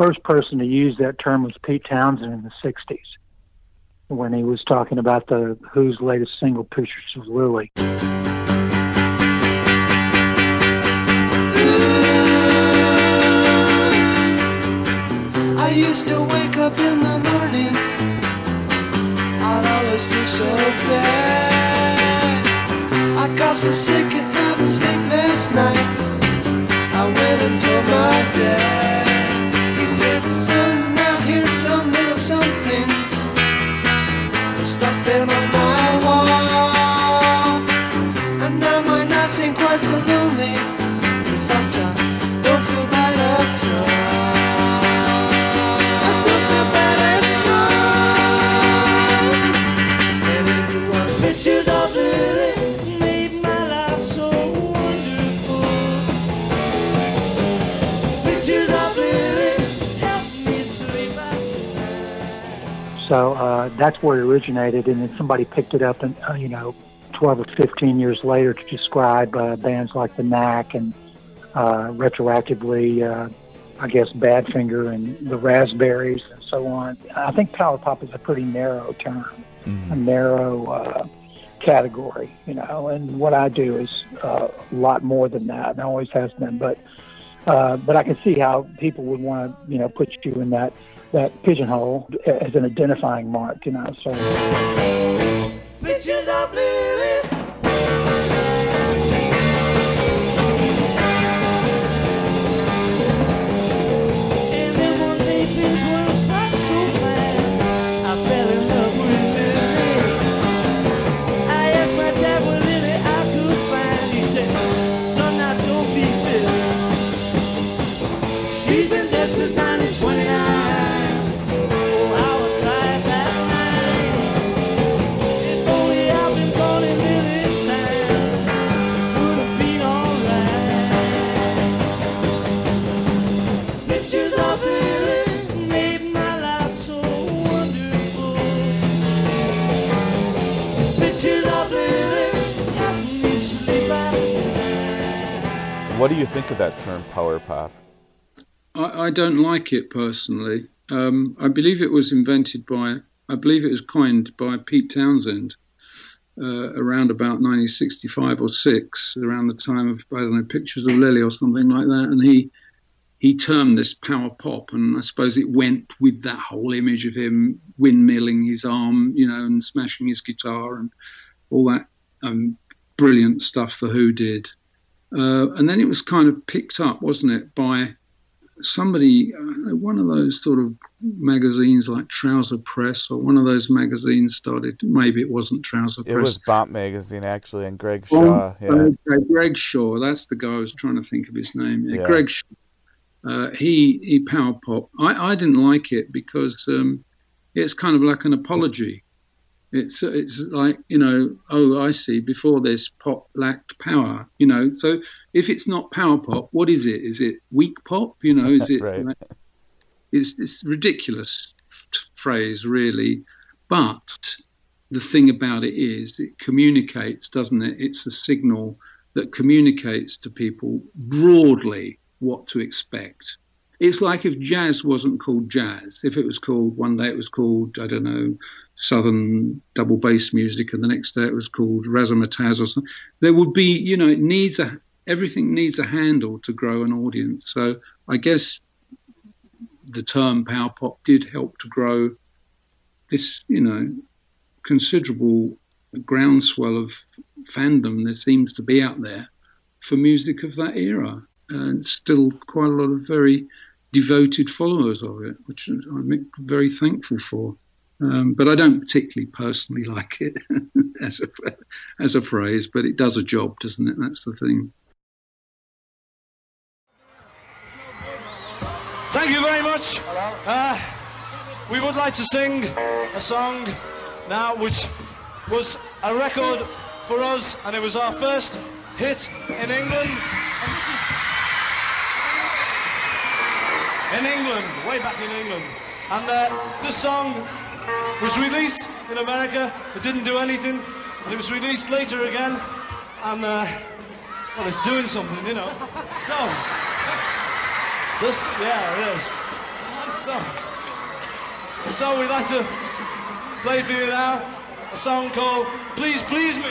First person to use that term was Pete Townshend in the 60s when he was talking about the Who's latest single, Pictures of Lily. I used to wake up in the morning. I'd always feel so bad. I got so sick of having sleepless nights. I went and told my dad. Son, now here's some little somethings. I stuck them on my wall. And now my nights ain't quite so lonely. So uh, that's where it originated, and then somebody picked it up, and uh, you know, 12 or 15 years later to describe uh, bands like the Knack and uh, retroactively, uh, I guess, Badfinger and the Raspberries and so on. I think power pop is a pretty narrow term, a narrow uh, category, you know. And what I do is uh, a lot more than that, and always has been. But uh, but I can see how people would want to, you know, put you in that that pigeonhole as an identifying mark, you know. So. What do you think of that term, power pop? I, I don't like it personally. Um, I believe it was invented by, I believe it was coined by Pete Townshend uh, around about 1965 or six, around the time of I don't know Pictures of Lily or something like that, and he he termed this power pop, and I suppose it went with that whole image of him windmilling his arm, you know, and smashing his guitar and all that um, brilliant stuff the Who did. Uh, and then it was kind of picked up, wasn't it, by somebody, uh, one of those sort of magazines like Trouser Press or one of those magazines started. Maybe it wasn't Trouser It Press. It was Bomp Magazine, actually, and Greg Shaw. Yeah. uh, Greg Shaw, that's the guy I was trying to think of his name. Yeah, Yeah. Greg Shaw. Uh, he he power pop. I, I didn't like it because um, it's kind of like an apology. It's it's like you know oh I see before this pop lacked power you know. So if it's not power pop what is it? Is it weak pop? You know is it Right. like, it's it's ridiculous f- phrase really. But the thing about it is it communicates doesn't it? It's a signal that communicates to people broadly what to expect it's like if jazz wasn't called jazz. If it was called one day it was called i don't know southern double bass music and the next day it was called razzmatazz or something. There would be you know it needs a everything needs a handle to grow an audience. So i guess the term power pop did help to grow this you know considerable groundswell of fandom there seems to be out there for music of that era. And still quite a lot of very devoted followers of it which i'm very thankful for um, but I don't particularly personally like it as a as a phrase, but it does a job, doesn't it? That's the thing. Thank you very much. Uh, we would like to sing a song now which was a record for us and it was our first hit in England. In England, way back in England. And uh, this song was released in America. It didn't do anything. And it was released later again. And, uh, well, it's doing something, you know. So, this, yeah, it is. So, so we'd like to play for you now a song called Please Please Me.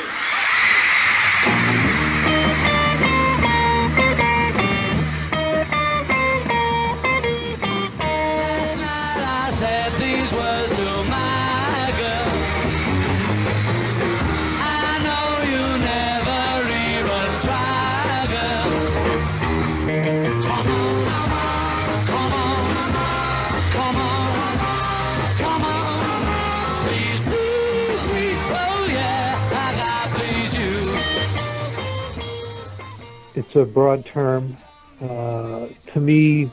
It's a broad term. Uh, to me,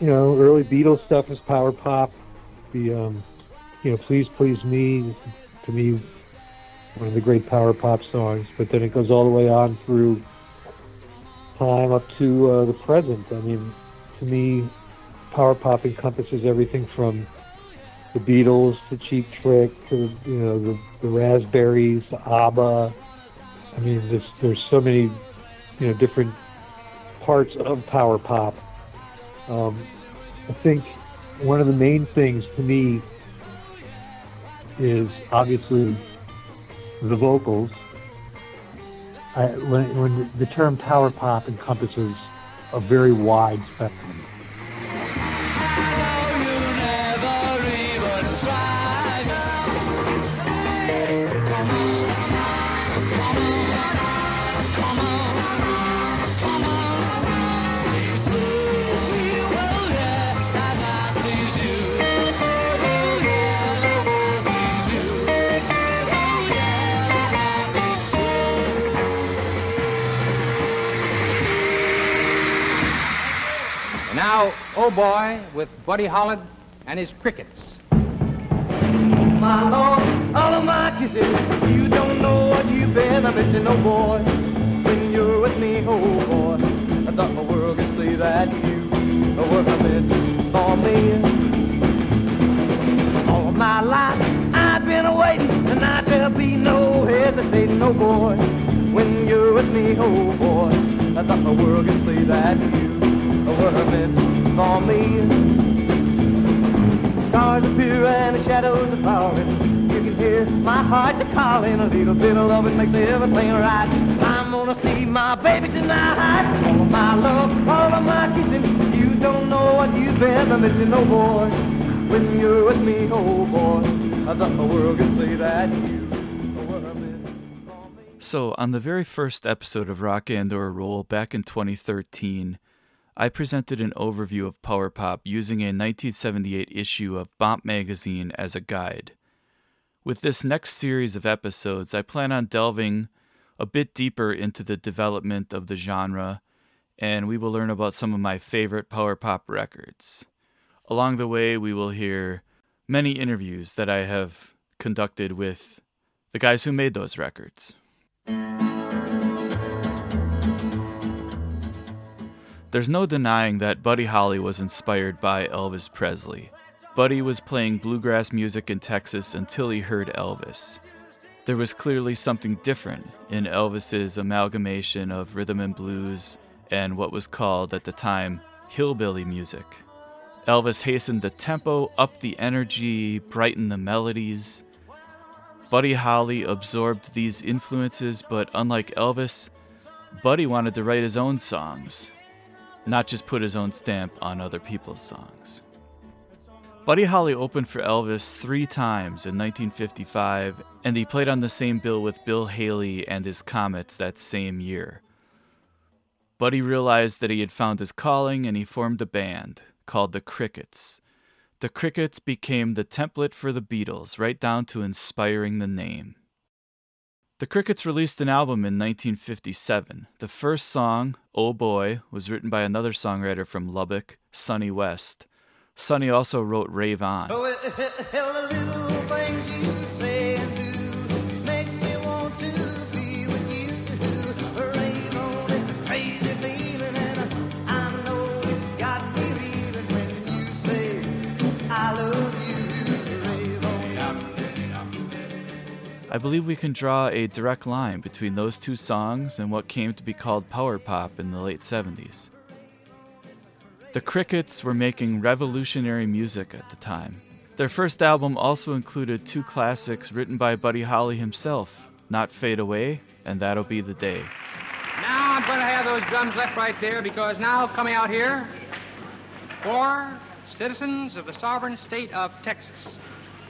you know, early Beatles stuff is power pop. The, um, you know, Please Please Me, to me, one of the great power pop songs. But then it goes all the way on through time up to uh, the present. I mean, to me, power pop encompasses everything from the Beatles to Cheap Trick to you know the, the Raspberries, ABBA. I mean, there's there's so many you know different parts of power pop. Um, I think one of the main things to me is obviously the vocals. I, when, when the term power pop encompasses a very wide spectrum. Now, Oh Boy with Buddy Holland and his crickets. My Lord, all of my kisses, you don't know what you've been. I miss you, no boy. When you're with me, oh boy, I thought the world could see that you were a miss for me. All of my life, I've been waiting, and now there'll be no hesitating, no boy. When you're with me, oh boy, I thought the world could see that you for me. Stars appear and the shadows are falling. You can hear my heart a little bit of makes everything right. I'm gonna see my baby tonight. All of my love, all of my kissing. You don't know what you've been. Missing, boy. When you're with me, oh boy, I thought the world could see that you. So, on the very first episode of Rock and or Roll back in 2013, I presented an overview of power pop using a 1978 issue of Bomp magazine as a guide. With this next series of episodes, I plan on delving a bit deeper into the development of the genre, and we will learn about some of my favorite power pop records. Along the way, we will hear many interviews that I have conducted with the guys who made those records. There's no denying that Buddy Holly was inspired by Elvis Presley. Buddy was playing bluegrass music in Texas until he heard Elvis. There was clearly something different in Elvis's amalgamation of rhythm and blues and what was called at the time hillbilly music. Elvis hastened the tempo, upped the energy, brightened the melodies. Buddy Holly absorbed these influences, but unlike Elvis, Buddy wanted to write his own songs, not just put his own stamp on other people's songs. Buddy Holly opened for Elvis three times in 1955, and he played on the same bill with Bill Haley and his Comets that same year. Buddy realized that he had found his calling and he formed a band called the Crickets. The Crickets became the template for the Beatles, right down to inspiring the name. The Crickets released an album in 1957. The first song, Oh Boy, was written by another songwriter from Lubbock, Sonny West. Sonny also wrote Rave On. Oh, I believe we can draw a direct line between those two songs and what came to be called power pop in the late 70s. The Crickets were making revolutionary music at the time. Their first album also included two classics written by Buddy Holly himself Not Fade Away and That'll Be the Day. Now I'm going to have those drums left right there because now coming out here, four citizens of the sovereign state of Texas.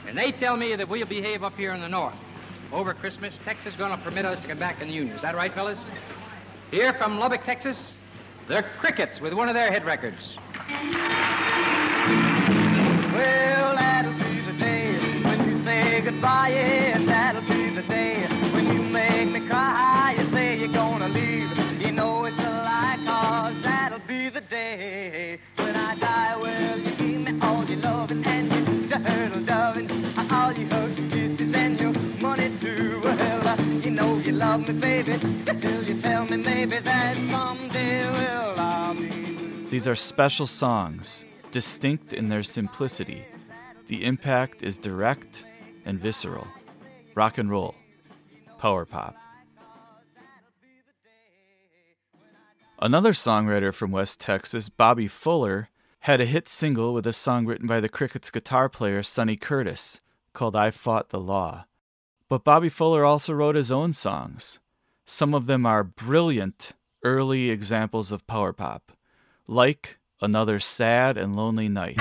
And they tell me that we'll behave up here in the north. Over Christmas, Texas is going to permit us to come back in the Union. Is that right, fellas? Here from Lubbock, Texas, the Crickets with one of their hit records. Well, that'll be the day when you say goodbye. Yeah, that'll be the day when you make me cry. You say you're gonna leave. You know it's a lie, cause that'll be the day you love me, baby, till you tell me maybe that someday, well, I'll. These are special songs, distinct in their simplicity. The impact is direct and visceral. Rock and roll, power pop. Another songwriter from West Texas, Bobby Fuller, had a hit single with a song written by the Crickets guitar player Sonny Curtis called I Fought the Law. But Bobby Fuller also wrote his own songs. Some of them are brilliant early examples of power pop, like Another Sad and Lonely Night.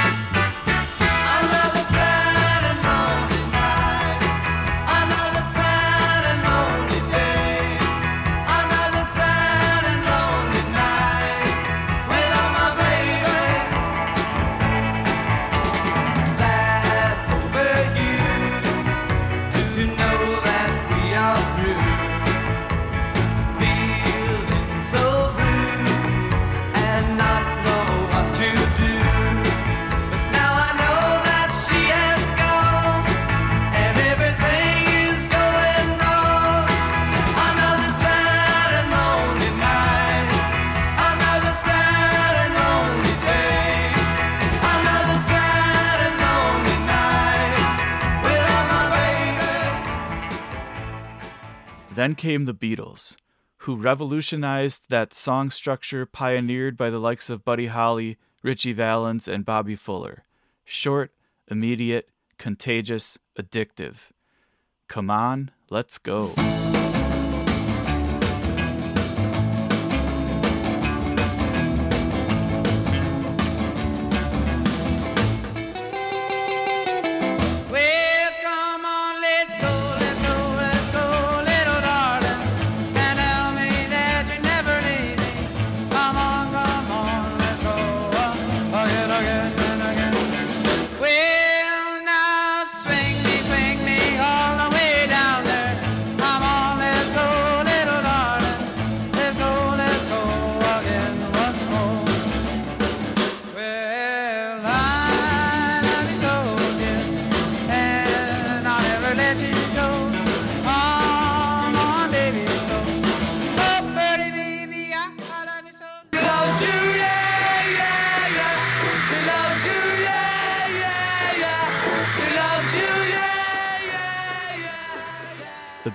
Then came the Beatles, who revolutionized that song structure pioneered by the likes of Buddy Holly, Ritchie Valens, and Bobby Fuller. Short, immediate, contagious, addictive. Come on, let's go.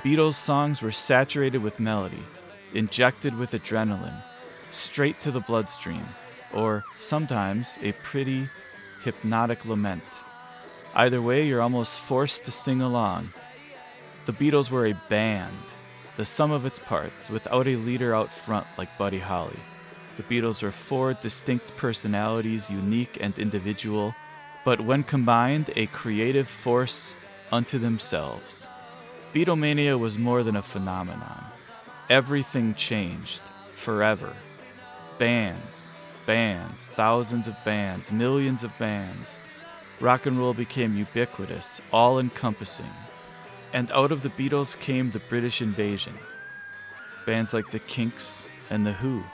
Beatles' songs were saturated with melody, injected with adrenaline, straight to the bloodstream, or sometimes a pretty, hypnotic lament. Either way, you're almost forced to sing along. The Beatles were a band, the sum of its parts, without a leader out front like Buddy Holly. The Beatles were four distinct personalities, unique and individual, but when combined, a creative force unto themselves. Beatlemania was more than a phenomenon. Everything changed, forever. Bands, bands, thousands of bands, millions of bands. Rock and roll became ubiquitous, all encompassing. And out of the Beatles came the British invasion. Bands like the Kinks and the Who.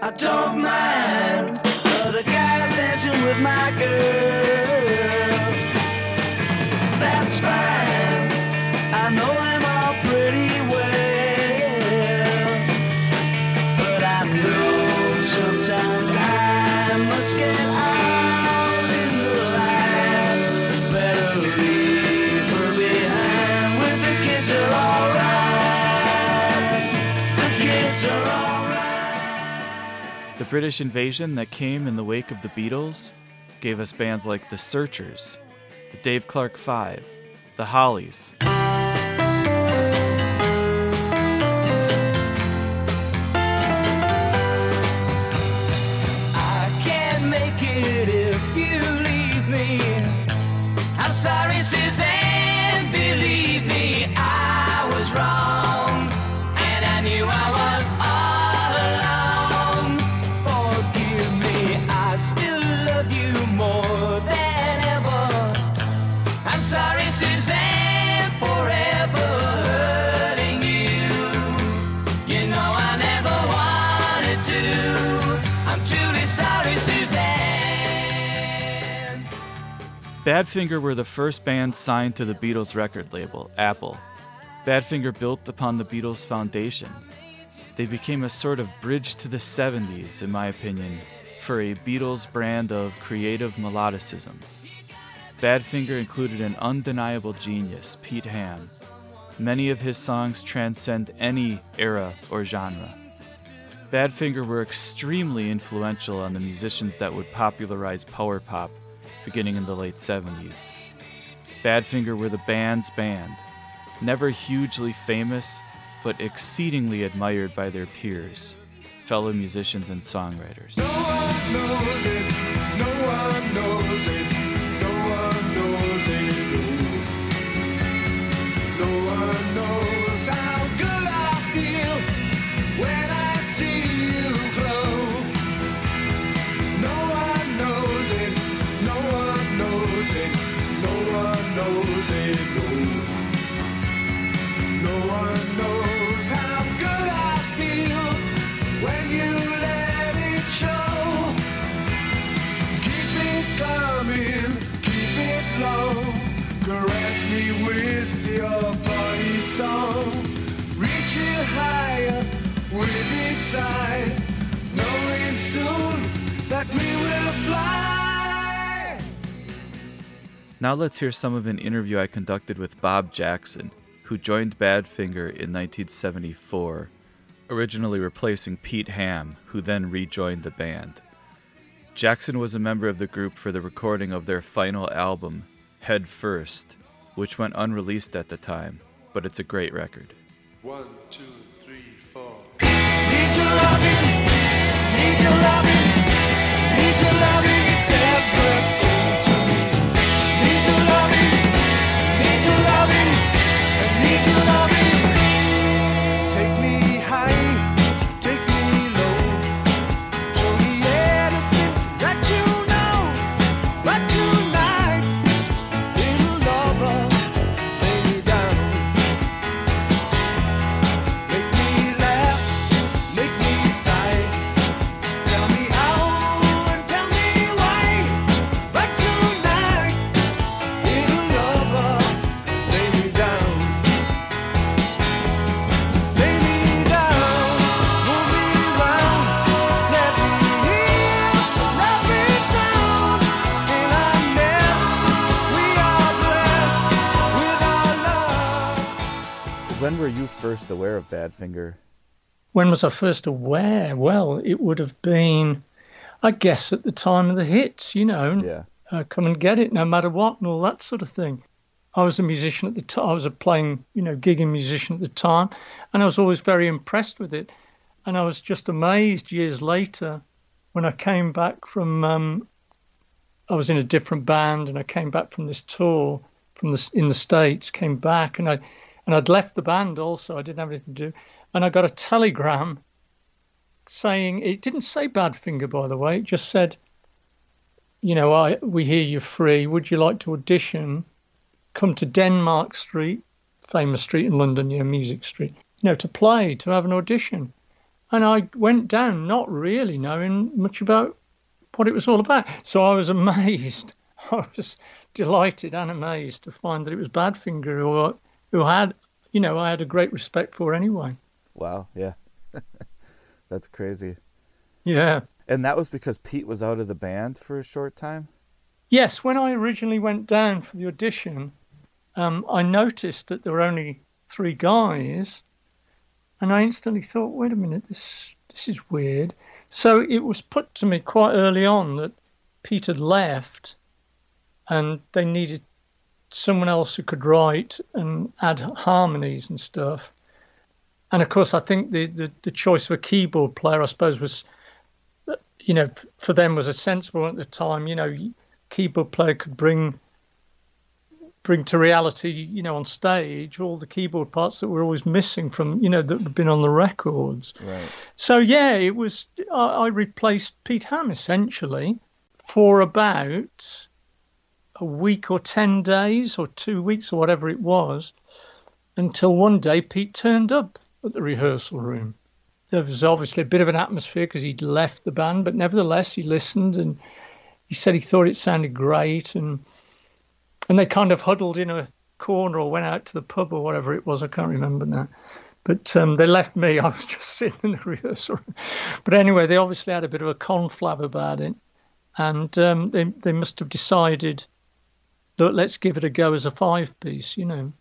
I don't mind other guys dancing with my girl. That's fine. I know them all pretty well. But I know sometimes I must get out in the light. Better leave her behind with the kids are alright. The kids are alright. The British invasion that came in the wake of the Beatles gave us bands like The Searchers, the Dave Clark Five, the Hollies, Badfinger were the first band signed to the Beatles record label, Apple. Badfinger built upon the Beatles' foundation. They became a sort of bridge to the 70s, in my opinion, for a Beatles brand of creative melodicism. Badfinger included an undeniable genius, Pete Ham. Many of his songs transcend any era or genre. Badfinger were extremely influential on the musicians that would popularize power pop beginning in the late 70s. Badfinger were the band's band, never hugely famous, but exceedingly admired by their peers, fellow musicians and songwriters. No no one knows how good I No. One knows how good I feel when you let it show. Keep it coming, keep it low. Caress me with your body song. Reach it higher with each. Knowing soon that we will fly. Now let's hear some of an interview I conducted with Bob Jackson, who joined Badfinger in 1974, originally replacing Pete Ham, who then rejoined the band. Jackson was a member of the group for the recording of their final album, Head First, which went unreleased at the time, but it's a great record. One, two, three, four. Need your loving, need your loving, need your loving, it's everything and need When were you first aware of Badfinger? When was I first aware? Well, it would have been, I guess, at the time of the hits, you know, Yeah. uh, come and get it no matter what and all that sort of thing. I was a musician at the time. I was a playing, you know, gigging musician at the time, and I was always very impressed with it. And I was just amazed years later when I came back from. Um, I was in a different band, and I came back from this tour from the in the states. Came back, and I and I'd left the band also. I didn't have anything to do, and I got a telegram saying it didn't say Badfinger, by the way. It just said, you know, I we hear you're free. Would you like to audition? Come to Denmark Street, famous street in London, yeah, Music Street. You know, to play, to have an audition. And I went down, not really knowing much about what it was all about. So I was amazed. I was delighted and amazed to find that it was Badfinger who, who had, you know, I had a great respect for anyway. Wow, yeah. That's crazy. Yeah. And that was because Pete was out of the band for a short time? Yes, when I originally went down for the audition, um, I noticed that there were only three guys, and I instantly thought, wait a minute, this this is weird. So it was put to me quite early on that Pete had left, and they needed someone else who could write and add harmonies and stuff. And of course, I think the, the, the choice of a keyboard player, I suppose, was, you know, for them was a sensible at the time. You know, keyboard player could bring bring to reality, you know, on stage all the keyboard parts that were always missing from, you know, that had been on the records. Right. So yeah, it was. I, I replaced Pete Ham essentially for about a week or ten days or two weeks or whatever it was, until one day Pete turned up at the rehearsal room. There was obviously a bit of an atmosphere because he'd left the band, but nevertheless he listened and he said he thought it sounded great and and they kind of huddled in a corner or went out to the pub or whatever it was. I can't remember now. But um, they left me. I was just sitting in the rehearsal room. But anyway, they obviously had a bit of a conflab about it, and um, they they must have decided, look, let's give it a go as a five piece, you know.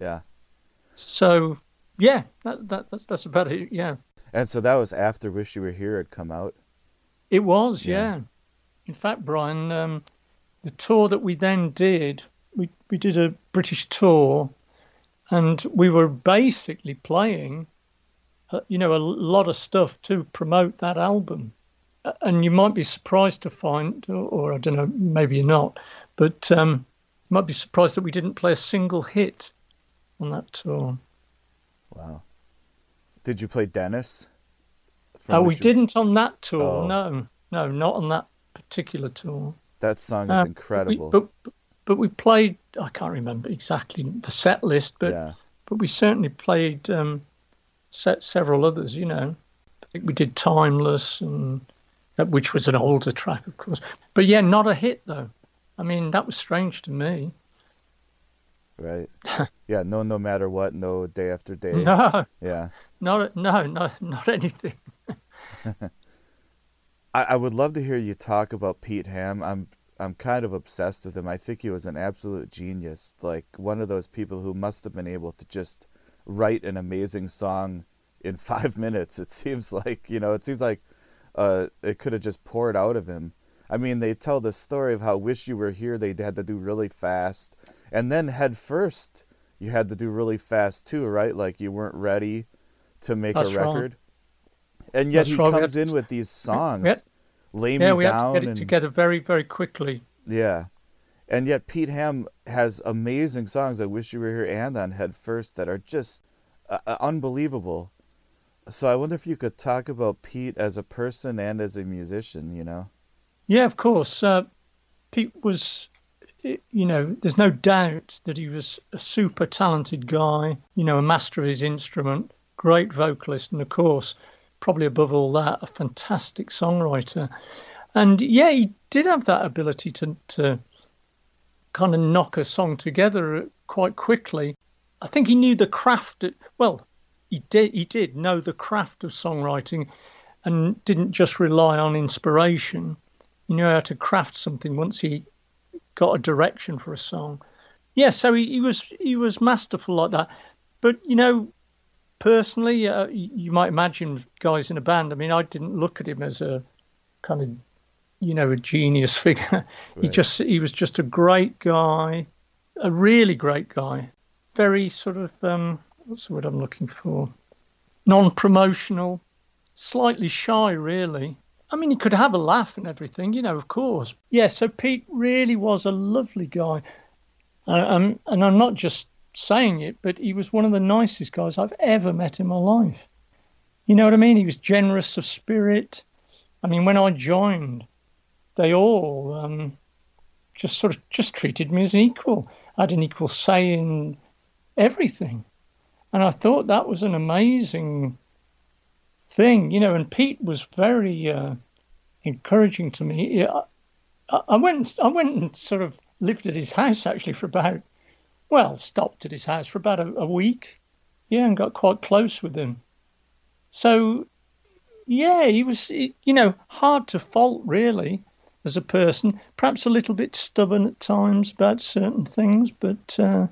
Yeah. So yeah, that, that that's that's about it. Yeah. And so that was after "Wish You Were Here" had come out. It was, yeah. yeah. In fact, Brian, um, the tour that we then did, we, we did a British tour and we were basically playing, uh, you know, a lot of stuff to promote that album. And you might be surprised to find, or, or I don't know, maybe you're not, but um, might be surprised that we didn't play a single hit on that tour. Wow. Did you play Dennis? Oh, we didn't on that tour. Oh. No, no, not on that particular tour. That song is uh, incredible. But we, but, but we played. I can't remember exactly the set list, but yeah. but we certainly played um, set several others. You know, I think we did "Timeless" and uh, which was an older track, of course. But yeah, not a hit though. I mean, that was strange to me. Right. yeah. No. No matter what. No. Day after day. No. Yeah. Not. No. No. Not anything. I, I would love to hear you talk about Pete Ham. I'm I'm kind of obsessed with him. I think he was an absolute genius, like one of those people who must have been able to just write an amazing song in five minutes. It seems like you know, it seems like uh, it could have just poured out of him. I mean, they tell the story of how "Wish You Were Here" they had to do really fast, and then "Head First you had to do really fast too, right? Like you weren't ready to make a record. And yet he comes in with these songs. Had, Lay yeah, me we down. had to get it together very, very quickly. Yeah. And yet Pete Ham has amazing songs. I wish you were here and on Head First that are just uh, uh, unbelievable. So I wonder if you could talk about Pete as a person and as a musician. You know. Yeah, of course. Uh, Pete was, you know, there's no doubt that he was a super talented guy. You know, a master of his instrument, great vocalist, and of course probably above all that, a fantastic songwriter. And yeah, he did have that ability to, to kind of knock a song together quite quickly. I think he knew the craft. Well, he did. He did know the craft of songwriting, and didn't just rely on inspiration. He knew how to craft something once he got a direction for a song. Yeah, so he, he was he was masterful like that. But you know, personally, uh, you might imagine guys in a band. I mean, I didn't look at him as a kind of, you know, a genius figure. Right. He just he was just a great guy, a really great guy. Very sort of um, what's the word I'm looking for? Non-promotional, slightly shy, really. I mean, he could have a laugh and everything, you know, of course. Yeah, so Pete really was a lovely guy. Uh, um, and I'm not just saying it, but he was one of the nicest guys I've ever met in my life. You know what I mean? He was generous of spirit. I mean, when I joined, they all um, just sort of just treated me as an equal. I had an equal say in everything, and I thought that was an amazing thing, you know. And Pete was very, uh, encouraging to me. I, I went I went and sort of lived at his house actually for about well stopped at his house for about a, a week, yeah, and got quite close with him. So yeah, he was you know hard to fault really as a person. Perhaps a little bit stubborn at times about certain things, but uh,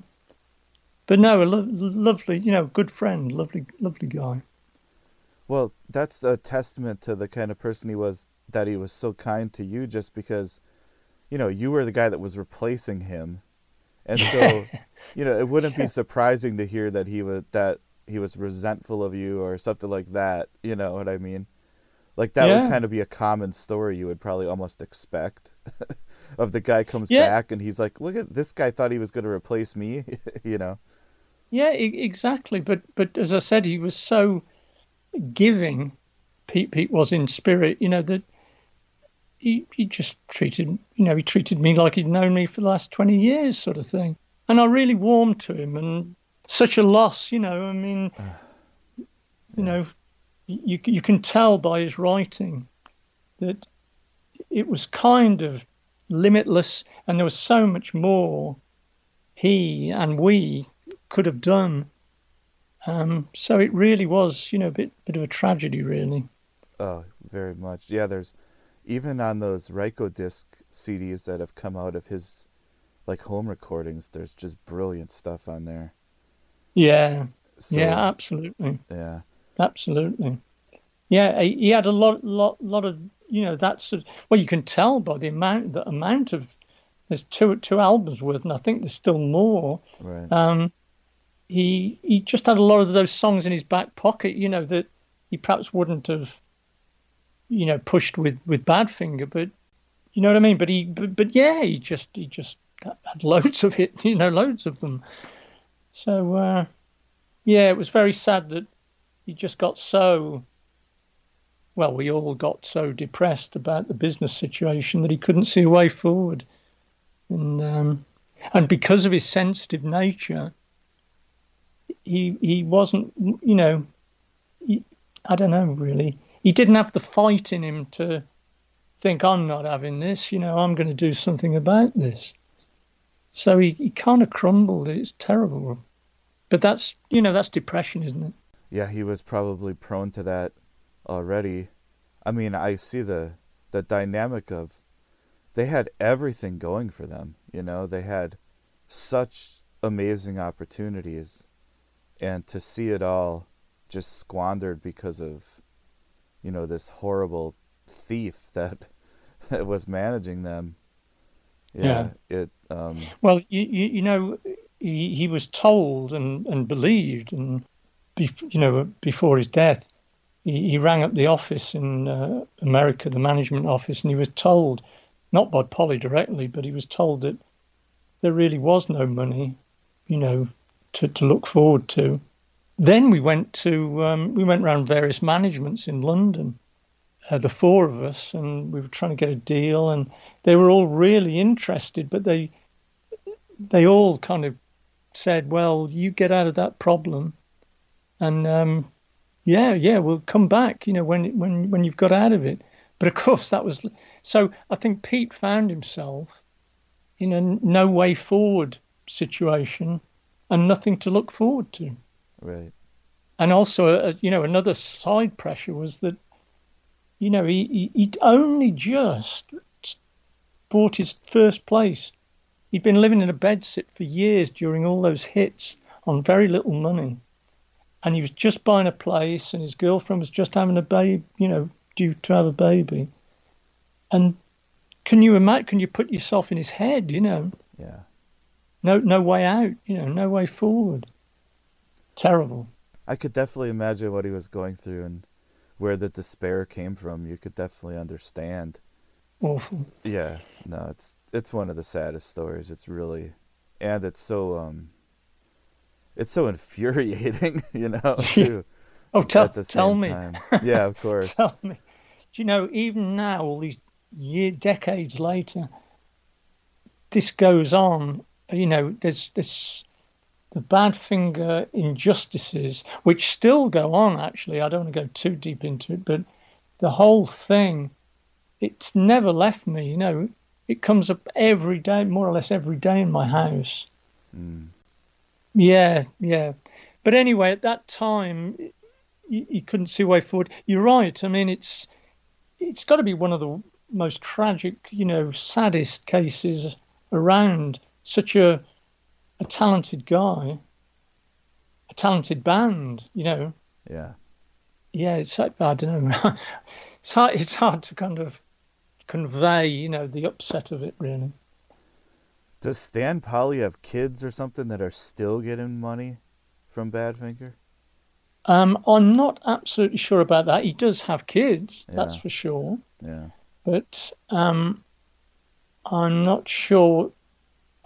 but no, a lo- lovely, you know, good friend, lovely, lovely guy. Well, that's a testament to the kind of person he was. That he was so kind to you, just because, you know, you were the guy that was replacing him, and so, you know, it wouldn't be surprising to hear that he was that he was resentful of you or something like that. You know what I mean? Like that Yeah. would kind of be a common story you would probably almost expect. of the guy comes Yeah. back and he's like, "Look at this guy thought he was going to replace me," you know. Yeah, e- exactly. But but as I said, he was so giving. Pete Pete was in spirit, you know that he he just treated you know he treated me like he'd known me for the last twenty years, sort of thing. And I really warmed to him, and such a loss, you know. I mean, you know, you you can tell by his writing that it was kind of limitless, and there was so much more he and we could have done. Um, so it really was, you know, a bit bit of a tragedy, really. Oh, very much. Yeah, there's even on those Rykodisc CDs that have come out of his like home recordings, there's just brilliant stuff on there. Yeah, So, yeah, absolutely, yeah. absolutely. Yeah, he had a lot, lot, lot of, you know, that that's well, you can tell by the amount, the amount of. There's two two albums worth, and I think there's still more. Right. Um, he he just had a lot of those songs in his back pocket, you know, that he perhaps wouldn't have, you know, pushed with with Badfinger, but you know what I mean. But he, but, but yeah, he just he just had loads of it, you know, loads of them. So uh, yeah, it was very sad that he just got so. Well, we all got so depressed about the business situation that he couldn't see a way forward, and um, and because of his sensitive nature, he he wasn't you know he, I don't know really. He didn't have the fight in him to think I'm not having this you know I'm going to do something about this. So he, he kind of crumbled. It's terrible. But that's you know that's depression isn't it? Yeah, he was probably prone to that already. I mean, I see the the dynamic of they had everything going for them, you know. They had such amazing opportunities and to see it all just squandered because of you know this horrible thief that was managing them. Yeah, it um Well, you, you, you know, he, he was told and, and believed, and bef- you know, before his death, he, he rang up the office in uh, America, the management office, and he was told, not by Polley directly, but he was told that there really was no money, you know, to, to look forward to. Then we went to um, we went around various managements in London, uh, the four of us, and we were trying to get a deal, and they were all really interested, but they they all kind of said, "Well, you get out of that problem, and um, yeah, yeah, we'll come back. You know, when when when you've got out of it." But of course, that was so. I think Pete found himself in a no way forward situation and nothing to look forward to. right. And also, uh, you know, another side pressure was that, you know, he, he he'd only just bought his first place. He'd been living in a bedsit for years during all those hits on very little money. And he was just buying a place, and his girlfriend was just having a baby, you know, due to have a baby. And can you imagine? Can you put yourself in his head? You know, Yeah. No, no way out. You know, no way forward. Terrible. I could definitely imagine what he was going through and where the despair came from. You could definitely understand. Awful. Yeah, no, it's it's one of the saddest stories. It's really, and it's so um, it's so infuriating, you know. Too, Oh, tell, tell me. time. Yeah, of course. tell me. Do you know, even now, all these year, decades later, this goes on. You know, there's this the Badfinger injustices, which still go on. Actually, I don't want to go too deep into it, but the whole thing it's never left me. You know, it comes up every day, more or less every day in my house. Mm. Yeah, yeah. But anyway, at that time, you, you couldn't see a way forward. You're right. I mean, it's it's got to be one of the most tragic, you know, saddest cases around. Such a a talented guy, a talented band, you know. Yeah. Yeah, it's like I don't know. it's hard. It's hard to kind of convey, you know, the upset of it. Really. Does Stan Polley have kids or something that are still getting money from Badfinger? Um, I'm not absolutely sure about that. He does have kids, Yeah. that's for sure. Yeah. But um, I'm not sure.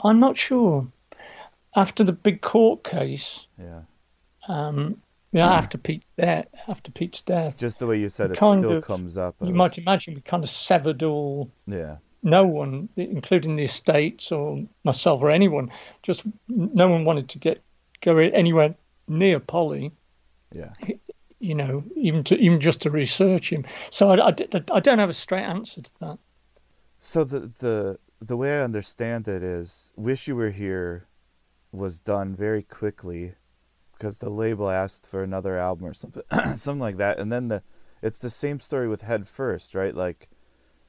I'm not sure. After the big court case, Yeah. um, yeah, after Pete's death, after Pete's death, Just the way you said it still of- comes up. You as- might imagine we kind of severed all. Yeah. No one, including the estates or myself or anyone, just no one wanted to get go anywhere near Polley. Yeah. You know, even to even just to research him. So I, I, I don't have a straight answer to that. So the the the way I understand it is "Wish You Were Here" was done very quickly because the label asked for another album or something something like that, and then the it's the same story with Head First, right? Like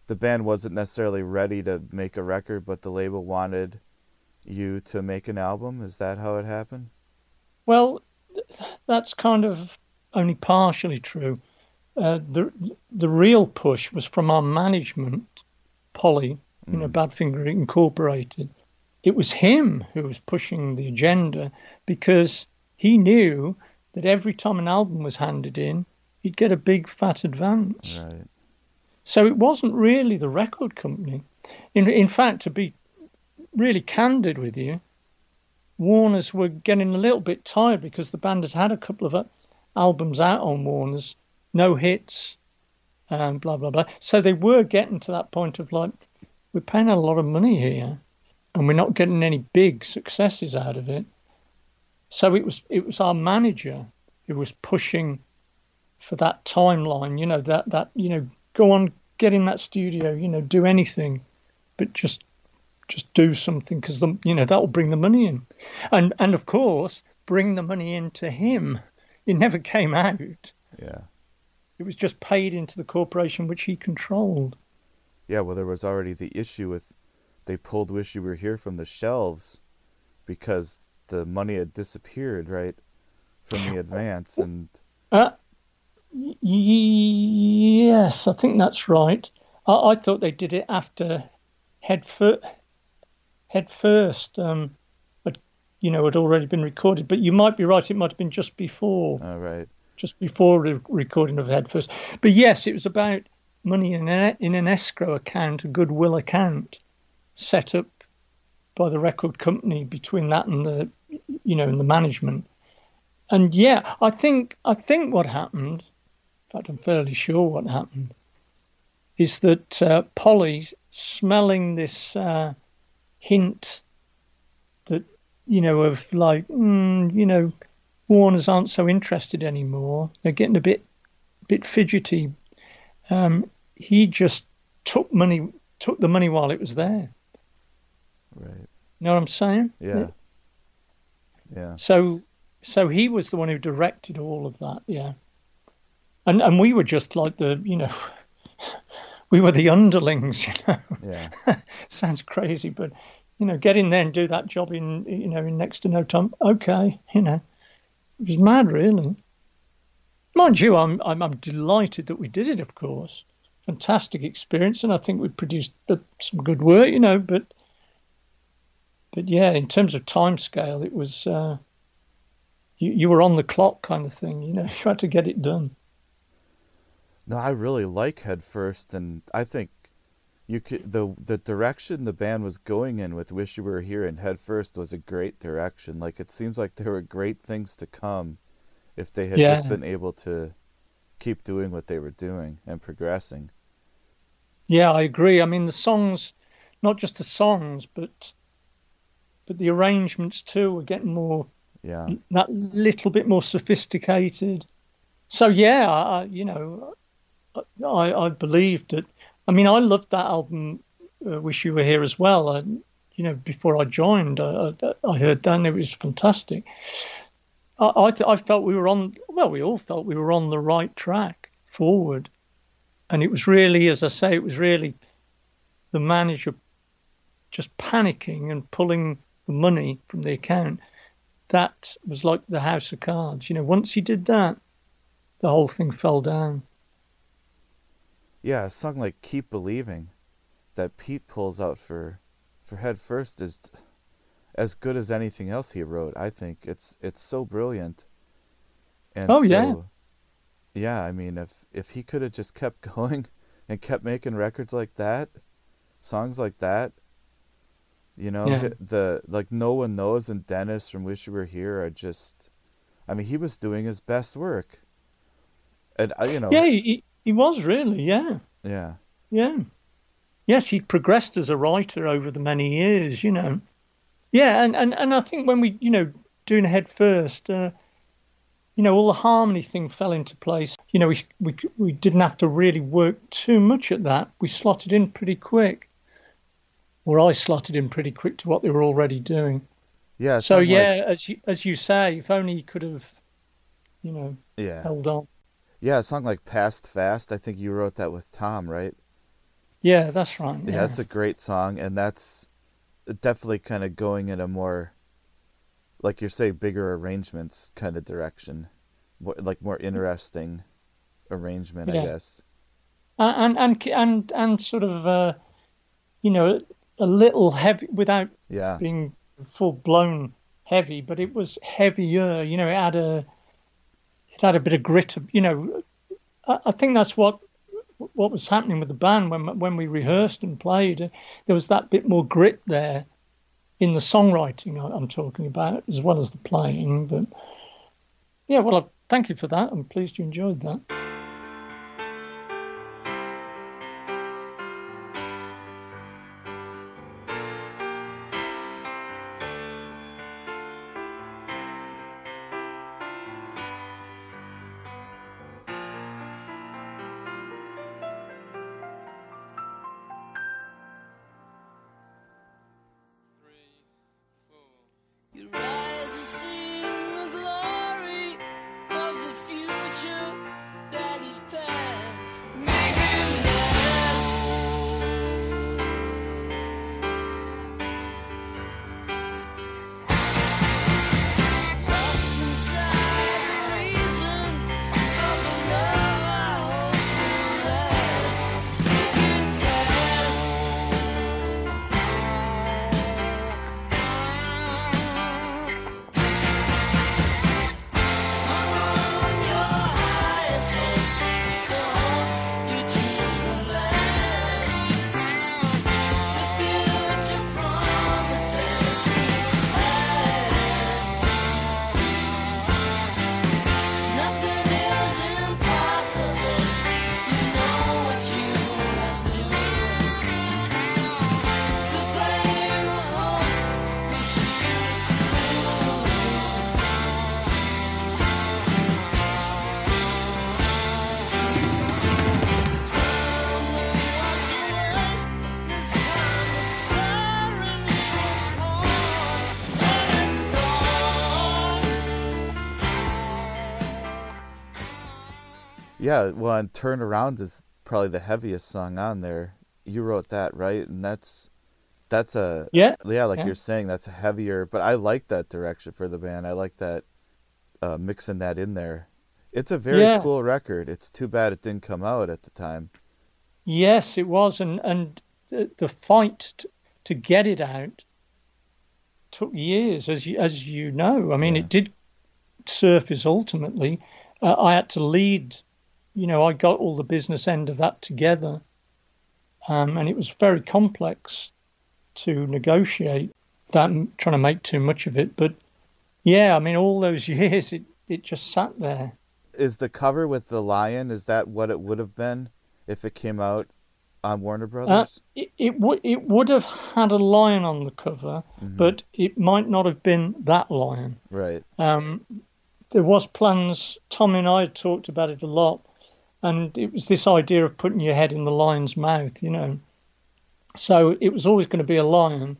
the band wasn't necessarily ready to make a record, but the label wanted you to make an album. Is that how it happened? Well, that's kind of only partially true. Uh, the the real push was from our management, Polley, you know, Badfinger Incorporated. It was him who was pushing the agenda because he knew that every time an album was handed in, he'd get a big fat advance. Right. So it wasn't really the record company. In in fact, to be really candid with you, Warner's were getting a little bit tired because the band had had a couple of uh, albums out on Warner's, no hits, and blah blah blah. So they were getting to that point of like, we're paying a lot of money here, and we're not getting any big successes out of it. So it was it was our manager who was pushing for that timeline. You know that that you know go on, get in that studio. You know, do anything, but just just do something because the you know that will bring the money in, and and of course bring the money into him. It never came out. Yeah. It was just paid into the corporation which he controlled. Yeah, well, there was already the issue with they pulled "Wish You Were Here" from the shelves because the money had disappeared, right, from the advance, and Uh, y- yes, I think that's right. I, I thought they did it after head fir- head first. Um, but you know, had already been recorded. But you might be right. It might have been just before. all right, just before the recording of Head First. But yes, it was about money in an, in an escrow account, a goodwill account, set up by the record company between that and the, you know, and the management. And yeah, I think I think what happened, in fact, I'm fairly sure what happened, is that uh, Polley, smelling this uh, hint that you know of like, mm, you know, Warners aren't so interested anymore. They're getting a bit, bit fidgety. Um, he just took money, took the money while it was there. right, You know what I'm saying? yeah, yeah, So, so he was the one who directed all of that. Yeah. And and we were just like the, you know, we were the underlings. You know, yeah. sounds crazy, but you know, get in there and do that job in, you know, in next to no time. Okay, you know, it was mad, really. Mind you, I'm I'm, I'm delighted that we did it. Of course, fantastic experience, and I think we produced some good work. You know, but but yeah, in terms of time scale, it was uh, you you were on the clock kind of thing. You know, you had to get it done. No, I really like Head First, and I think you could the the direction the band was going in with "Wish You Were Here" and Head First was a great direction. Like it seems like there were great things to come if they had just been able to keep doing what they were doing and progressing. Yeah, I agree. I mean, the songs, not just the songs, but but the arrangements too, were getting more Yeah, that little bit more sophisticated. So yeah, I, I- you know, I I believed that I mean, I loved that album. Uh, Wish You Were Here as well. I, you know, before I joined, I, I heard that and it was fantastic. I, I, I felt we were on. Well, we all felt we were on the right track forward, and it was really, as I say, it was really the manager just panicking and pulling the money from the account. That was like the house of cards. You know, once he did that, the whole thing fell down. Yeah, a song like "Keep Believing" that Pete pulls out for for Head First is as good as anything else he wrote. I think it's it's so brilliant. And oh so, yeah. Yeah, I mean, if if he could have just kept going and kept making records like that, songs like that, you know, yeah. the like no one knows and Dennis from Wish You Were Here are just, I mean, he was doing his best work and uh, you know. Yeah, he, he was really. Yeah. Yeah. Yeah. Yes, he progressed as a writer over the many years. You know. Yeah, and and and I think when we, you know, doing head first. Uh, you know, all the harmony thing fell into place. You know, we, we we didn't have to really work too much at that. We slotted in pretty quick, or I slotted in pretty quick to what they were already doing. Yeah. So yeah, like... as you as you say, if only he could have, you know, yeah. held on. Yeah, a song like Past Fast, I think you wrote that with Tom, right? Yeah, that's right. Yeah, yeah that's a great song, and that's definitely kind of going in a more, like you say, bigger arrangements kind of direction, like more interesting arrangement, yeah. I guess. And and and and sort of, uh, you know, a little heavy without yeah. being full blown heavy, but it was heavier. You know, it had a it had a bit of grit. You know, I, I think that's what what was happening with the band when when we rehearsed and played. Uh, there was that bit more grit there in the songwriting I'm talking about, as well as the playing. But yeah, well, thank you for that. I'm pleased you enjoyed that. Yeah, well, and "Turn Around" is probably the heaviest song on there. You wrote that, right? And that's that's a yeah, yeah, like yeah. you're saying, that's a heavier. But I like that direction for the band. I like that uh, mixing that in there. It's a very yeah. cool record. It's too bad it didn't come out at the time. Yes, it was, and and the, the fight t- to get it out took years, as you as you know. I mean, yeah. it did surface ultimately. Uh, I had to lead you know, I got all the business end of that together, um, and it was very complex to negotiate that, and trying to make too much of it. But yeah, I mean, all those years, it it just sat there. Is the cover with the lion? Is that what it would have been if it came out on Warner uh, Brothers? Uh, it it would it would have had a lion on the cover, mm-hmm. but it might not have been that lion. Right. Um, there was plans. Tommy and I had talked about it a lot and it was this idea of putting your head in the lion's mouth, you know. So it was always going to be a lion,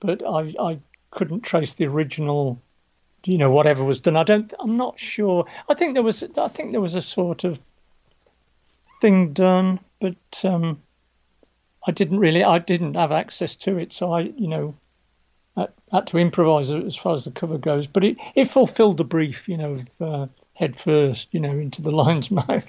but I I couldn't trace the original, you know, whatever was done. I don't. I'm not sure. I think there was. I think there was a sort of thing done, but um, I didn't really. I didn't have access to it, so I, you know, had, to improvise as far as the cover goes. But it it fulfilled the brief, you know, of, uh, head first, you know, into the lion's mouth.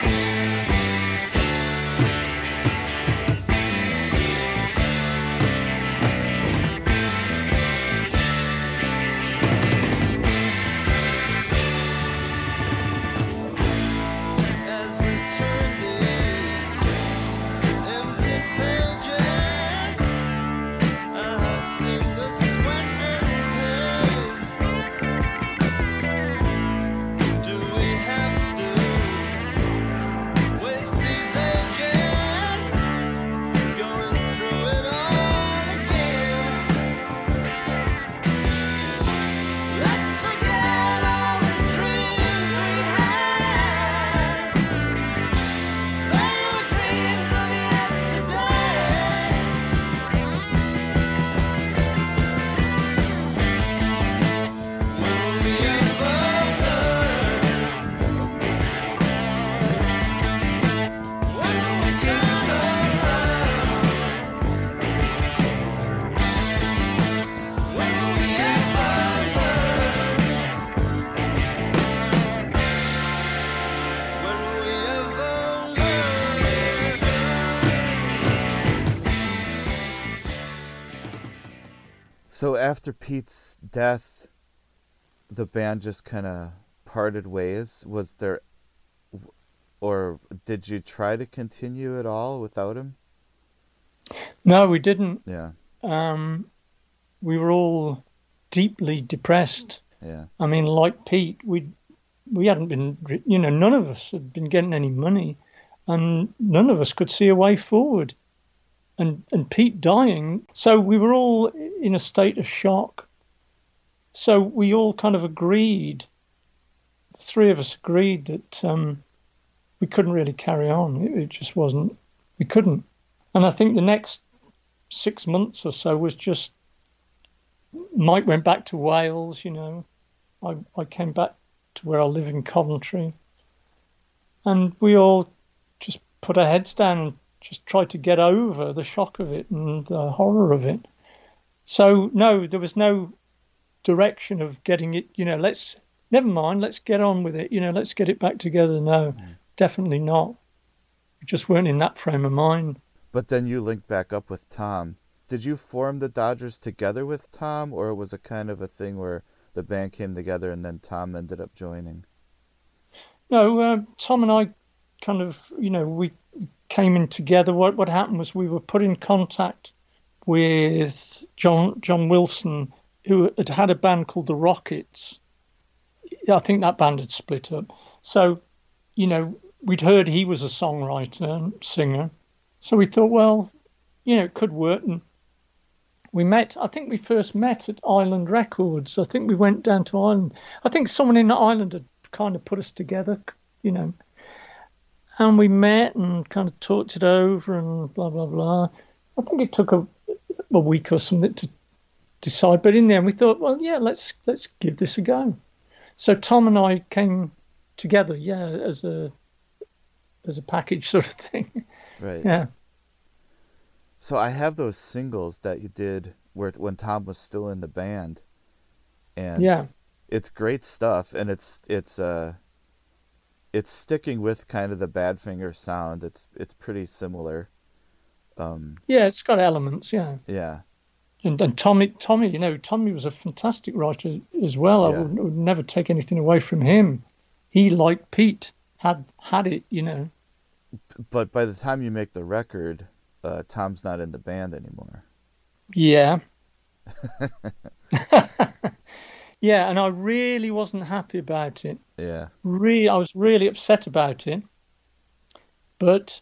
So after Pete's death, the band just kind of parted ways. Was there, or did you try to continue at all without him? No, we didn't. Yeah, Um, we were all deeply depressed. yeah, I mean, like Pete, we we hadn't been, you know, none of us had been getting any money, and none of us could see a way forward. And and Pete dying, so we were all in a state of shock. So we all kind of agreed, the three of us agreed that um, we couldn't really carry on. It, it just wasn't, we couldn't. And I think the next six months or so was just Mike went back to Wales, you know. I, I came back to where I live in Coventry. And we all just put our heads down and just tried to get over the shock of it and the horror of it. So, no, there was no direction of getting it, you know, let's, never mind, let's get on with it, you know, let's get it back together. No, definitely not. We just weren't in that frame of mind. But then you linked back up with Tom. Did you form the Dodgers together with Tom, or was it kind of a thing where the band came together and then Tom ended up joining? No, uh, Tom and I kind of, you know, we came in together. What what happened was we were put in contact with John John Wilson, who had had a band called the Rockets. I think that band had split up. So, you know, we'd heard he was a songwriter and singer. So we thought, well, you know, it could work. And we met, I think we first met at Island Records. I think we went down to Island. I think someone in Island had kind of put us together, you know. And we met and kind of talked it over and blah, blah, blah. I think it took a, a week or something to decide. But in the end, we thought, well, yeah, let's let's give this a go. So Tom and I came together, yeah, as a as a package sort of thing. Right. Yeah. So I have those singles that you did where when Tom was still in the band, and Yeah. it's great stuff, and it's it's uh it's sticking with kind of the Badfinger sound. It's it's pretty similar. Um, Yeah, it's got elements, yeah. yeah, And, and Tommy, Tommy, you know, Tommy was a fantastic writer as well. I would, would never take anything away from him. He, like Pete, had had it, you know. but by the time you make the record, uh, Tom's not in the band anymore. Yeah. yeah, and I really wasn't happy about it. Yeah, Really, I was really upset about it. But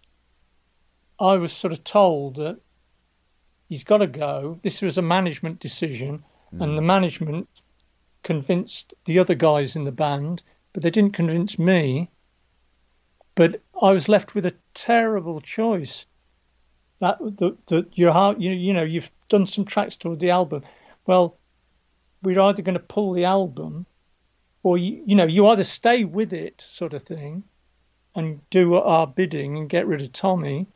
I was sort of told that he's got to go. This was a management decision, and mm. the management convinced the other guys in the band, but they didn't convince me. But I was left with a terrible choice. That that that you you you know you've done some tracks toward the album. Well, we're either going to pull the album, or you you know you either stay with it, sort of thing, and do our bidding and get rid of Tommy,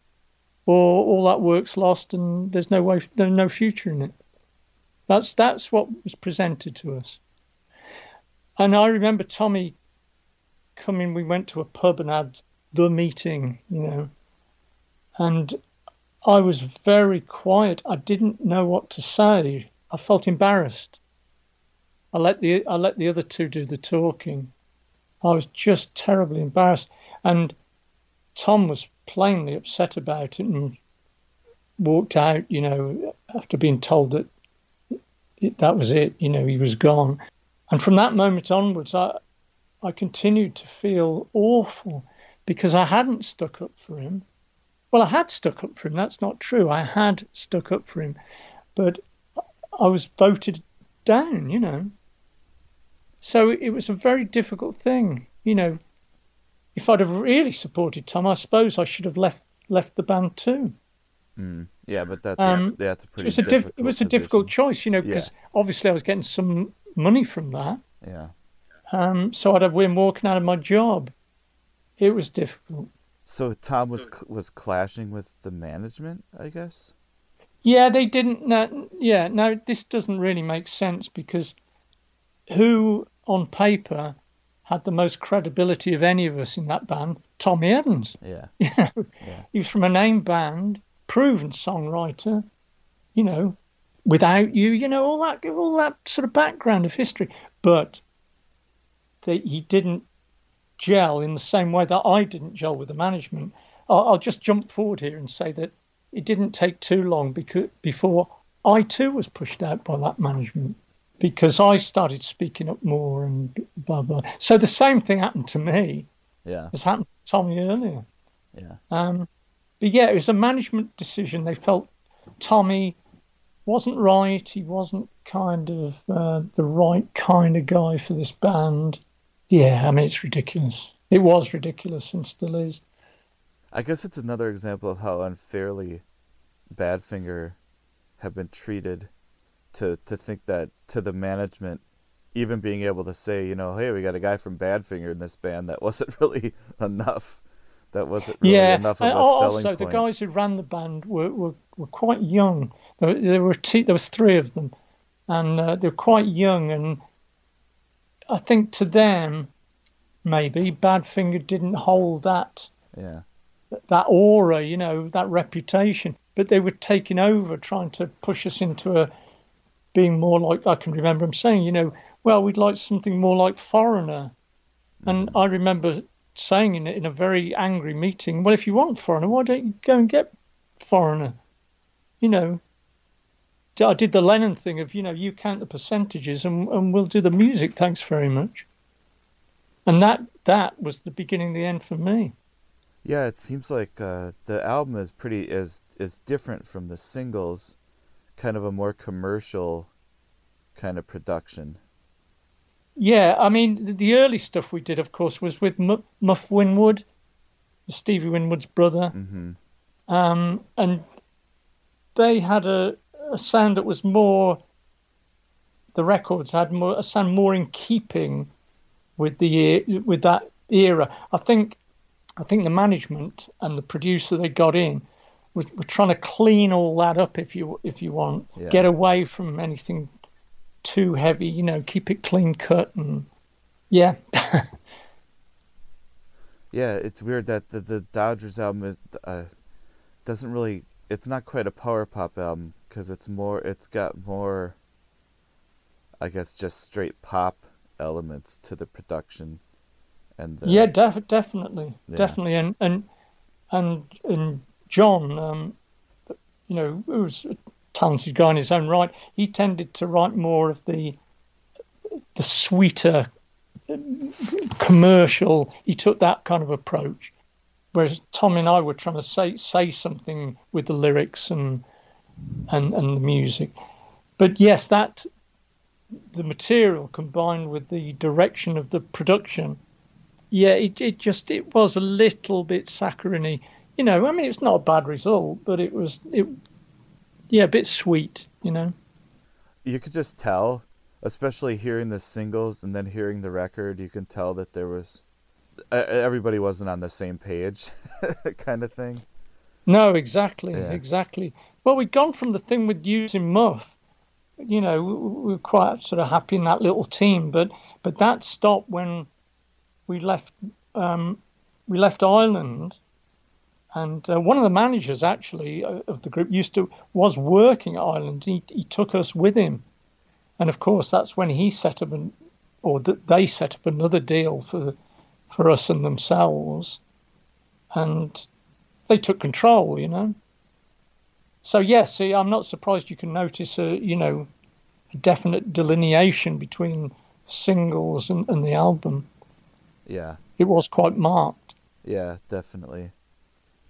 or all that work's lost and there's no way there's no future in it. That's that's what was presented to us. And I remember Tommy coming. We went to a pub and had the meeting, you know, and I was very quiet. I didn't know what to say. I felt embarrassed. I let the I let the other two do the talking. I was just terribly embarrassed, and Tom was plainly upset about it and walked out. You know, after being told that that was it. You know, he was gone, and from that moment onwards, I I continued to feel awful because I hadn't stuck up for him. Well, I had stuck up for him. That's not true. I had stuck up for him, but I was voted down. You know. So it was a very difficult thing. You know, if I'd have really supported Tom, I suppose I should have left left the band too. Mm. Yeah, but that's um, yeah, that's a pretty. It was a diff- it was a difficult choice, you know, because yeah. obviously I was getting some money from that. Yeah. Um, so I'd have been walking out of my job. It was difficult. So Tom was was clashing with the management, I guess. Yeah, they didn't. No, yeah, no, this doesn't really make sense because who on paper had the most credibility of any of us in that band? Tommy Evans. Yeah. You know, yeah. he was from a name band, proven songwriter. You know, without you, you know, all that, all that sort of background of history, but that he didn't gel in the same way that I didn't gel with the management. I'll, I'll just jump forward here and say that it didn't take too long because before I too was pushed out by that management because I started speaking up more and blah blah. So the same thing happened to me. Yeah, as happened to Tommy earlier. Yeah. Um, but yeah, it was a management decision. They felt Tommy wasn't right. He wasn't kind of uh, the right kind of guy for this band. Yeah, I mean it's ridiculous. It was ridiculous and still is. I guess it's another example of how unfairly Badfinger have been treated to to think that to the management even being able to say, you know, hey, we got a guy from Badfinger in this band that wasn't really enough. That wasn't really yeah. enough of a also, selling point. Also, the guys who ran the band were, were, were quite young. There, there were two, there was three of them, and uh, they were quite young. And I think to them, maybe Badfinger didn't hold that yeah that aura, you know, that reputation. But they were taking over, trying to push us into a being more like I can remember him saying, you know, well, we'd like something more like Foreigner. And mm-hmm. I remember saying in, in a very angry meeting, well, if you want Foreigner, why don't you go and get Foreigner? You know, I did the Lennon thing of, you know, you count the percentages and, and we'll do the music, thanks very much. And that that was the beginning, the end for me. Yeah, it seems like uh, the album is pretty is is different from the singles kind of a more commercial kind of production. Yeah, I mean, the early stuff we did, of course, was with M- Muff Winwood, Stevie Winwood's brother. Mm-hmm. Um, and they had a, a sound that was more, the records had more, a sound more in keeping with the with that era. I think I think the management and the producer they got in we're, we're trying to clean all that up if you if you want yeah. get away from anything too heavy you know keep it clean cut and yeah yeah it's weird that the, the dodgers album is, uh, doesn't really it's not quite a power pop album because it's more it's got more i guess just straight pop elements to the production and the, yeah def- definitely yeah. definitely and and and and John, um, you know, who was a talented guy in his own right, he tended to write more of the the sweeter commercial. He took that kind of approach, whereas Tom and I were trying to say say something with the lyrics and and and the music. But yes, that the material combined with the direction of the production yeah, it it just it was a little bit saccharine. You know, I mean, it's not a bad result, but it was it, yeah, a bit sweet. You know, you could just tell, especially hearing the singles and then hearing the record, you can tell that there was everybody wasn't on the same page, kind of thing. No, exactly, yeah. exactly. Well, we'd gone from the thing with using Muff. You know, we were quite sort of happy in that little team, but but that stopped when we left um, we left Island, and uh, one of the managers actually uh, of the group used to was working at Island. He he took us with him, and of course that's when he set up an or that they set up another deal for for us and themselves, and they took control. You know. So yes, see, I'm not surprised you can notice a you know a definite delineation between singles and, and the album. Yeah. It was quite marked. Yeah, definitely.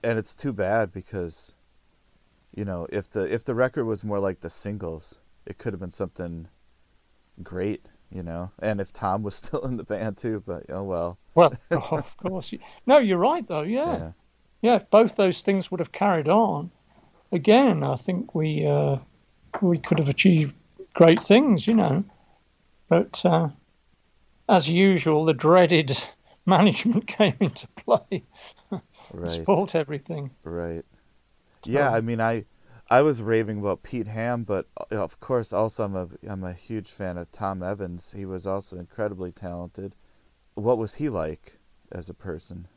And it's too bad because you know, if the if the record was more like the singles, it could have been something great, you know. And if Tom was still in the band too, but oh well. Well, oh, of course. No, you're right though. Yeah. yeah. Yeah, both those things would have carried on. Again, I think we uh, we could have achieved great things, you know. But uh, as usual, the dreaded management came into play, right. spoilt everything. Right. Yeah, I mean, I I was raving about Pete Ham, but uh, of course, also I'm a I'm a huge fan of Tom Evans. He was also incredibly talented. What was he like as a person?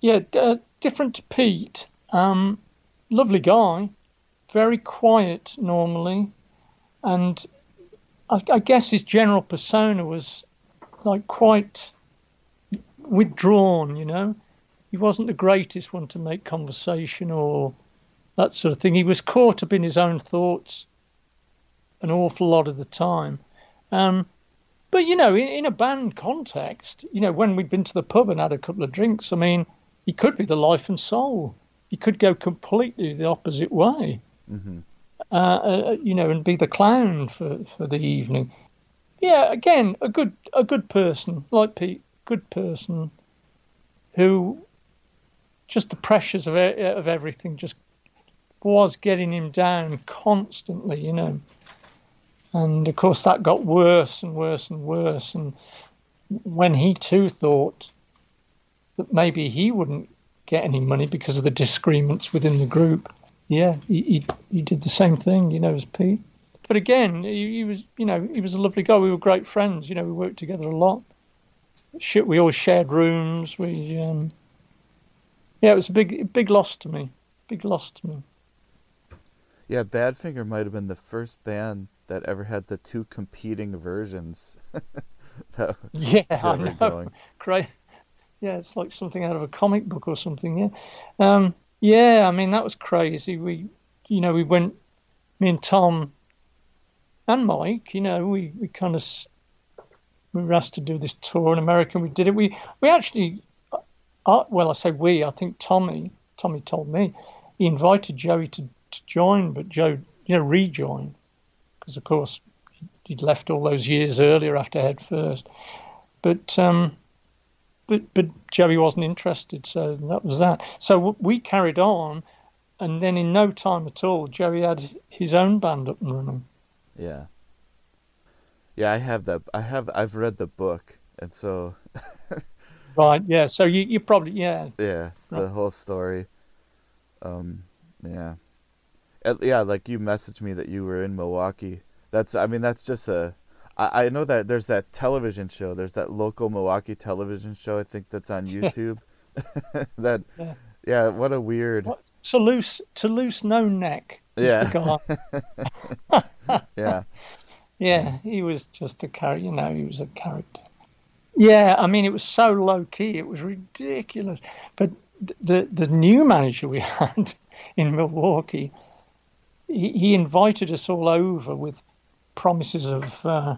Yeah, uh, different to Pete. Um, lovely guy, very quiet normally, and I, I guess his general persona was like quite withdrawn, you know. He wasn't the greatest one to make conversation or that sort of thing. He was caught up in his own thoughts an awful lot of the time. Um, but you know, in, in, a band context, you know, when we'd been to the pub and had a couple of drinks, I mean, he could be the life and soul. He could go completely the opposite way. Mm-hmm. Uh, uh, you know, and be the clown for, for the evening. Yeah, again, a good a good person like Pete, good person who just the pressures of of everything just was getting him down constantly, you know. And of course, that got worse and worse and worse. And when he too thought that maybe he wouldn't get any money because of the disagreements within the group, yeah, he, he, he did the same thing, you know, as Pete. But again, he, he, was, you know, he was a lovely guy. We were great friends. You know, we worked together a lot. Shit, we all shared rooms. We, um, yeah, it was a big, big loss to me. Big loss to me. Yeah, Badfinger might have been the first band that ever had the two competing versions. that, yeah, that I know. Great. Yeah, it's like something out of a comic book or something. Yeah. Um, yeah, I mean that was crazy. We, you know, we went, me and Tom, and Mike. You know, we we kind of we were asked to do this tour in America. We did it. We we actually, uh, well, I say we. I think Tommy Tommy told me he invited Joey to, to join, but Joe, you know, rejoin because of course he'd left all those years earlier after Head First. But um, but but Joey wasn't interested, so that was that. So we carried on, and then in no time at all, Joey had his own band up and running. Yeah. Yeah, I have that. I have. I've read the book, and so. right. Yeah. So you you probably yeah. Yeah, the right. whole story. Um. Yeah. Yeah, like you messaged me that you were in Milwaukee. That's. I mean, that's just a I, I know that there's that television show. There's that local Milwaukee television show. I think that's on YouTube. that yeah. yeah. what a weird. What? Toulouse, Toulouse, no neck. Yeah. yeah. Yeah, he was just a character. You know, he was a character. Yeah, I mean, it was so low key. It was ridiculous. But the the new manager we had in Milwaukee, he, he invited us all over with promises of uh,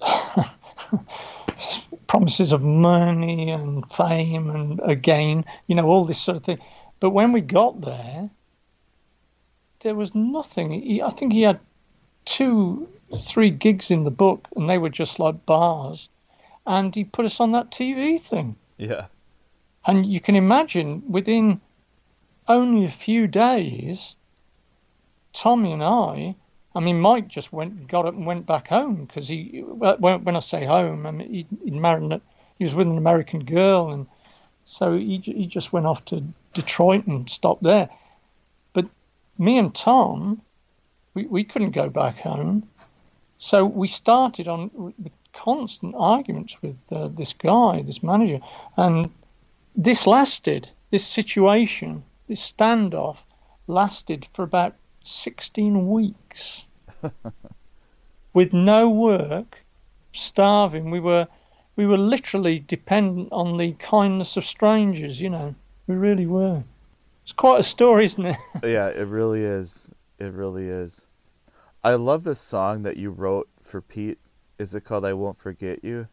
promises of money and fame and again, you know, all this sort of thing. But when we got there, there was nothing. He, I think he had two, three gigs in the book, and they were just like bars. And he put us on that TV thing. Yeah. And you can imagine within only a few days, Tommy and I, I mean, Mike just went, got up and went back home because he, uh, when, when I say home, I mean, he, he'd married, he was with an American girl. And so he, he just went off to Detroit and stopped there. But me and Tom, we, we couldn't go back home. So we started on constant arguments with uh, this guy, this manager. And this lasted, this situation, this standoff lasted for about 16 weeks with no work, starving. We were we were literally dependent on the kindness of strangers, you know. We really were. It's quite a story, isn't it? yeah, it really is. It really is. I love the song that you wrote for Pete. Is it called "I Won't Forget You"?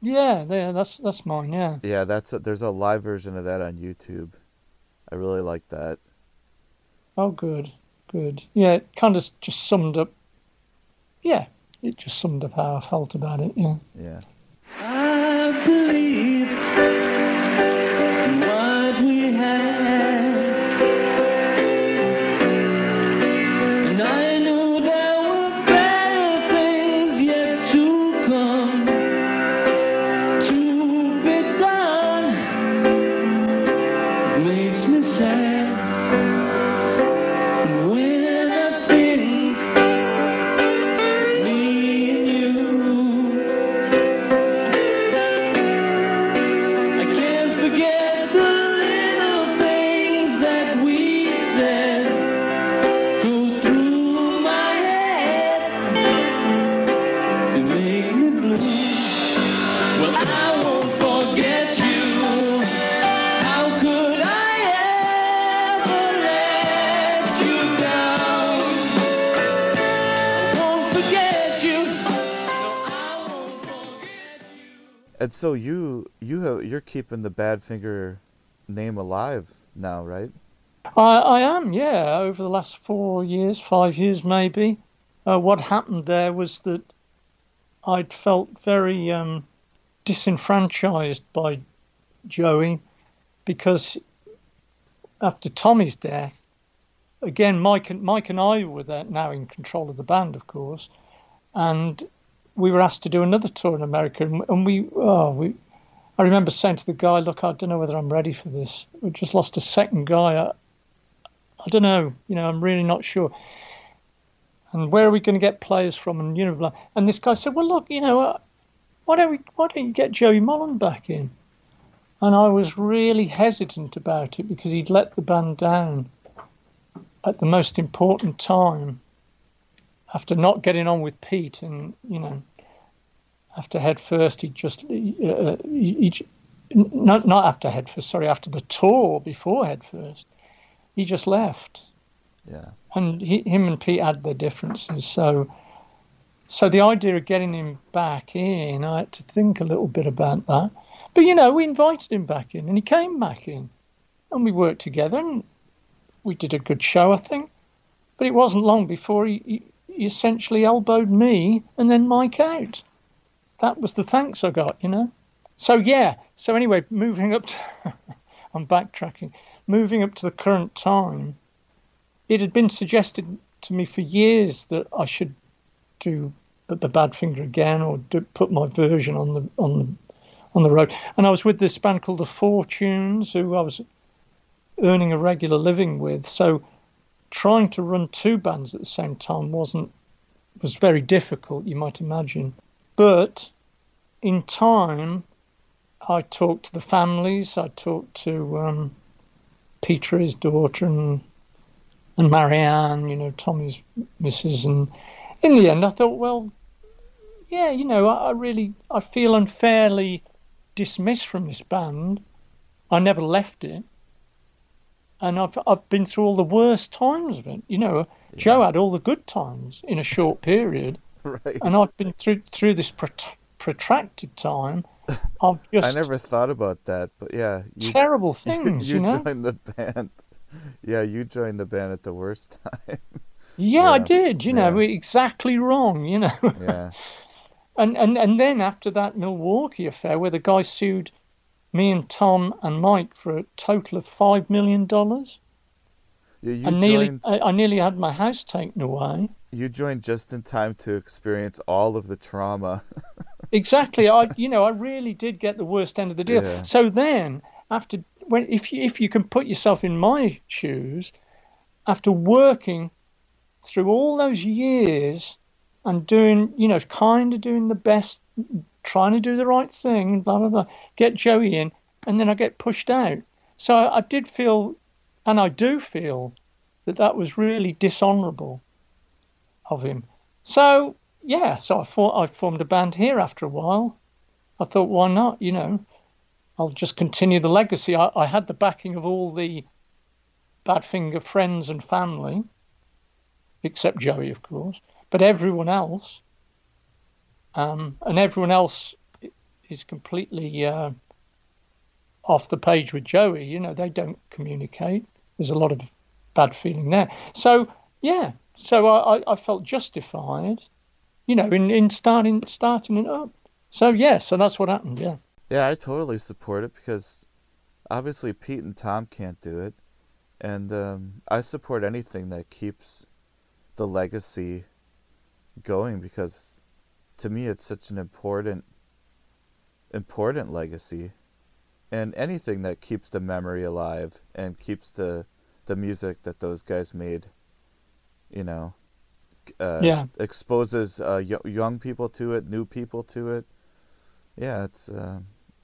Yeah, yeah, that's that's mine. Yeah. Yeah, that's a, there's a live version of that on YouTube. I really like that. Oh, good, good. Yeah, it kind of just summed up. Yeah, it just summed up how I felt about it. Yeah. Yeah. I believe And so you you have you're keeping the Badfinger name alive now, right? I, I am, yeah. Over the last four years, five years maybe, uh, what happened there was that I'd felt very um, disenfranchised by Joey because after Tommy's death, again, Mike and Mike and I were there now in control of the band, of course, and we were asked to do another tour in America, and, and we, oh, we, I remember saying to the guy, "Look, I don't know whether I'm ready for this. We just lost a second guy. I, I don't know. You know, I'm really not sure. And where are we going to get players from? And you know, blah. and this guy said, "Well, look, you know, uh, why don't we? Why don't you get Joey Molland back in?" And I was really hesitant about it because he'd let the band down at the most important time after not getting on with Pete, and you know, after Head First, he just uh, he, he, not not after Head First, sorry, after the tour before Head First, he just left Yeah. and he, him and Pete had their differences. So, so the idea of getting him back in, I had to think a little bit about that. But you know, we invited him back in, and he came back in, and we worked together, and we did a good show, I think. But it wasn't long before he, he, he essentially elbowed me and then Mike out. That was the thanks I got, you know. So yeah. So anyway, moving up to, I'm backtracking. Moving up to the current time, it had been suggested to me for years that I should do the, Badfinger again or do, put my version on the on the on the road. And I was with this band called the Fortunes, who I was earning a regular living with. So trying to run two bands at the same time wasn't was very difficult, you might imagine. But in time, I talked to the families. I talked to um, Petera, his daughter, and and Marianne, you know, Tommy's missus. And in the end, I thought, well, yeah, you know, I, I really I feel unfairly dismissed from this band. I never left it, and I've I've been through all the worst times of it. You know, Joe had all the good times in a short period, Right. and I've been through through this prot- protracted time of just I never thought about that, but yeah, you, terrible things. you, you know. joined the band. Yeah, you joined the band at the worst time. Yeah, I did. You know, yeah. we're exactly wrong. You know. yeah. And, and and then after that Milwaukee affair, where the guy sued me and Tom and Mike for a total of five million dollars. You I nearly, joined, I, I nearly had my house taken away. you joined just in time to experience all of the trauma. Exactly. I, you know, I really did get the worst end of the deal. Yeah. So then, after when, if you, if you can put yourself in my shoes, after working through all those years and doing, you know, kind of doing the best, trying to do the right thing, blah blah blah, get Joey in, and then I get pushed out. So I, did feel, and I do feel, that that was really dishonourable of him. So yeah, so I thought I formed a band here after a while. I thought, why not? You know, I'll just continue the legacy. I, I had the backing of all the Badfinger friends and family, except Joey, of course, but everyone else, um, and everyone else is completely uh, off the page with Joey. You know, they don't communicate. There's a lot of bad feeling there. So yeah, so I, I, felt justified you know, in, in starting starting it up. So yeah, so that's what happened. Yeah. Yeah, I totally support it because obviously Pete and Tom can't do it, and um, I support anything that keeps the legacy going because to me it's such an important important legacy, and anything that keeps the memory alive and keeps the the music that those guys made, you know, uh, Yeah. exposes uh, y- young people to it, new people to it. Yeah, it's uh,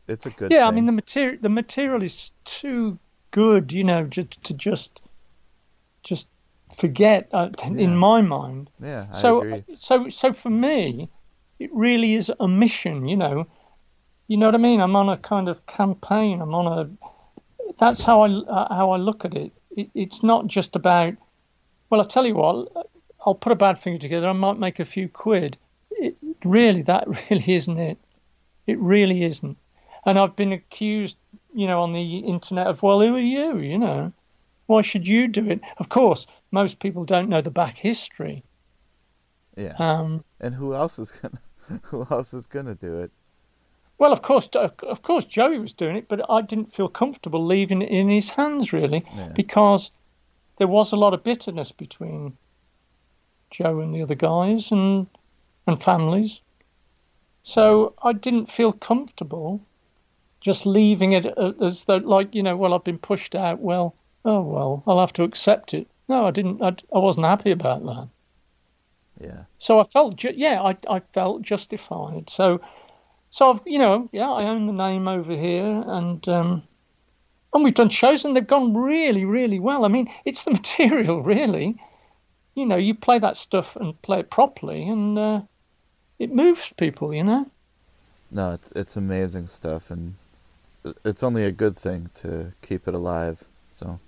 it's a good. yeah, I mean the material the material is too good, you know, to, to just just forget uh, Yeah. in my mind. Yeah, I so agree. so so for me, it really is a mission, you know. You know what I mean? I'm on a kind of campaign. I'm on a. That's how I uh, how I look at it. it. It's not just about. Well, I'll tell you what. I'll put a Badfinger together. I might make a few quid. It, really, that really isn't it. It really isn't. And I've been accused, you know, on the internet of, well, who are you? You know, why should you do it? Of course, most people don't know the back history. Yeah. Um, and who else is gonna who else is gonna do it? Well, of course, of course, Joey was doing it, but I didn't feel comfortable leaving it in his hands really, Yeah. because there was a lot of bitterness between Joe and the other guys and and families. So I didn't feel comfortable just leaving it uh, as though, like you know, well, I've been pushed out. Well, oh well, I'll have to accept it. No, I didn't. I, I wasn't happy about that. Yeah. So I felt, ju- yeah, I, I felt justified. So, so I've, you know, yeah, I own the name over here, and um, and we've done shows, and they've gone really, really well. I mean, it's the material, really. You know, you play that stuff and play it properly, and uh, it moves people. You know. No, it's it's amazing stuff, and it's only a good thing to keep it alive. So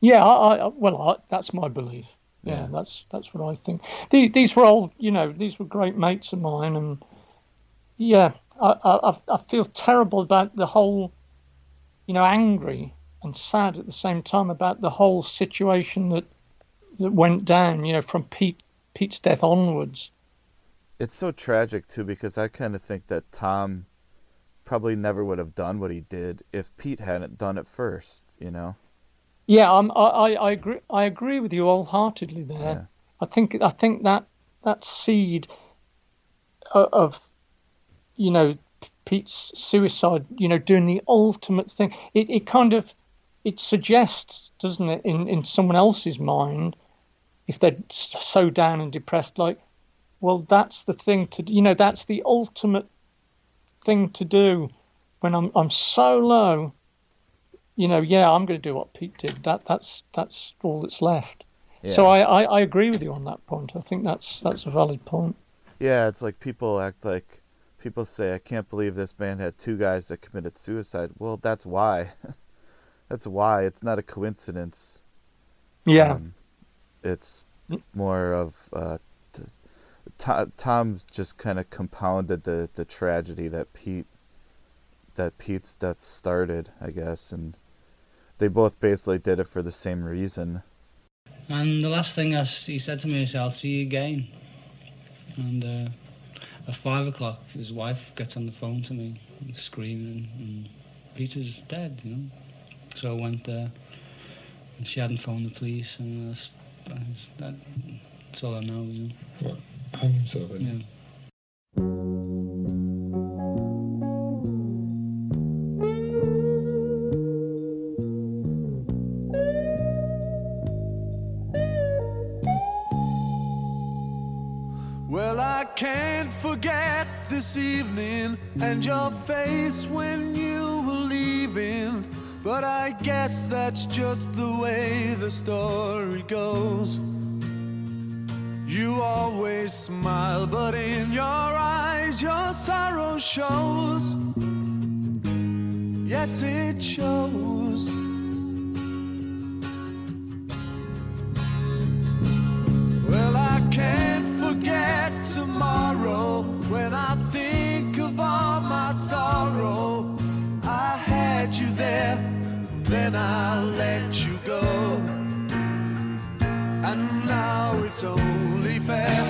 Yeah, I, I well, I, that's my belief. Yeah, Yeah. that's that's what I think. The, these were all, you know, these were great mates of mine, and yeah, I, I I- I feel terrible about the whole, you know, angry and sad at the same time about the whole situation that that went down. You know, from Pete Pete's death onwards. it's so tragic too because I kind of think that Tom probably never would have done what he did if Pete hadn't done it first. You know. Yeah, I'm, I, I, I agree. I agree with you wholeheartedly there. Yeah. I think I think that that seed o- of, you know, Pete's suicide, you know, doing the ultimate thing. It, it kind of it suggests, doesn't it, in, in someone else's mind, if they're so down and depressed, like, well, that's the thing to, you know, that's the ultimate thing to do when I'm I'm so low you know, yeah, I'm going to do what Pete did. That that's that's all that's left. So I, I, I agree with you on that point. I think that's that's a valid point. Yeah, it's like people act like people say, "I can't believe this band had two guys that committed suicide." Well, that's why. that's why. It's not a coincidence. Yeah. Um, it's more of uh, t- Tom, Tom just kind of compounded the, the tragedy that Pete that Pete's death started, I guess, and they both basically did it for the same reason. And the last thing I, he said to me is, I'll see you again. And uh, at five o'clock, his wife gets on the phone to me and screaming, and Peter's dead, you know. So I went there, and she hadn't phoned the police, and that's, that, that's all I know, you know. What? Hung himself, Yeah. This evening and your face when you were leaving. But I guess that's just the way the story goes. You always smile, but in your eyes, your sorrow shows. Yes, it shows. Then I let you go. And now it's only fair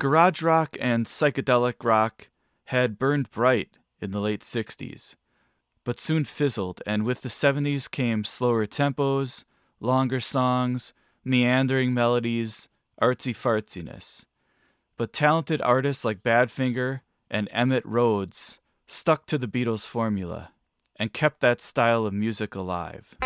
Garage rock and psychedelic rock had burned bright in the late 60s, but soon fizzled, and with the 70s came slower tempos, longer songs, meandering melodies, artsy fartsiness. But talented artists like Badfinger and Emitt Rhodes stuck to the Beatles' formula and kept that style of music alive.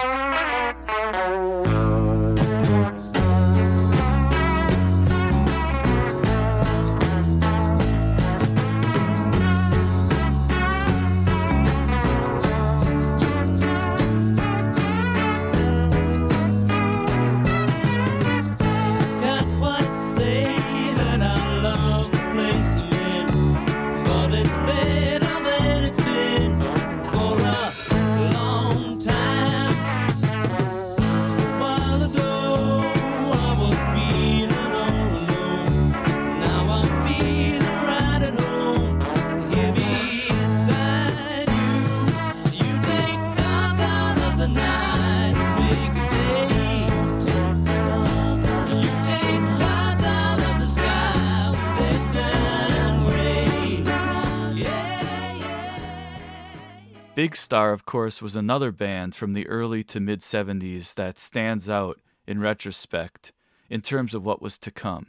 Star, of course, was another band from the early to mid 70s that stands out in retrospect in terms of what was to come.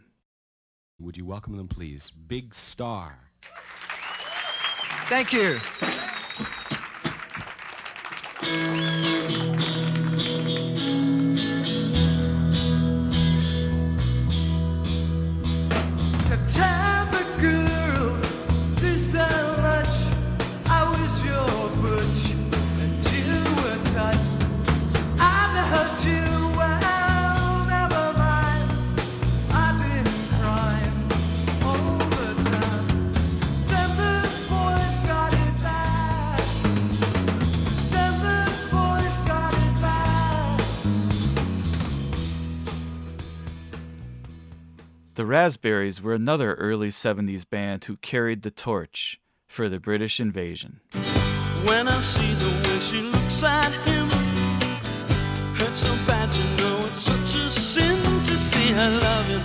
Would you welcome them, please? Big Star. Thank you. The Raspberries were another early 70s band who carried the torch for the British invasion. When I see the way she looks at him, hurts so bad know it's such a sin to see her love him.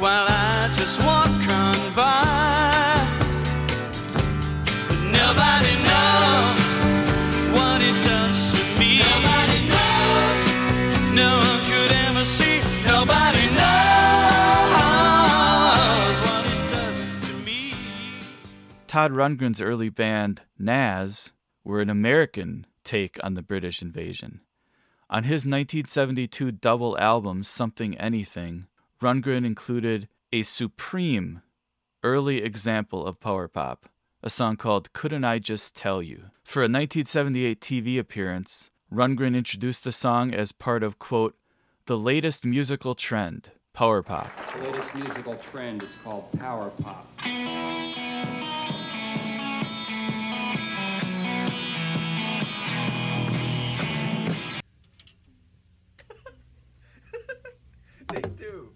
While I just walk on by, Todd Rundgren's early band, Nazz, were an American take on the British invasion. On his 1972 double album, Something Anything, Rundgren included a supreme early example of power pop, a song called Couldn't I Just Tell You. For a 1978 TV appearance, Rundgren introduced the song as part of, quote, the latest musical trend, power pop. The latest musical trend is called power pop. They do.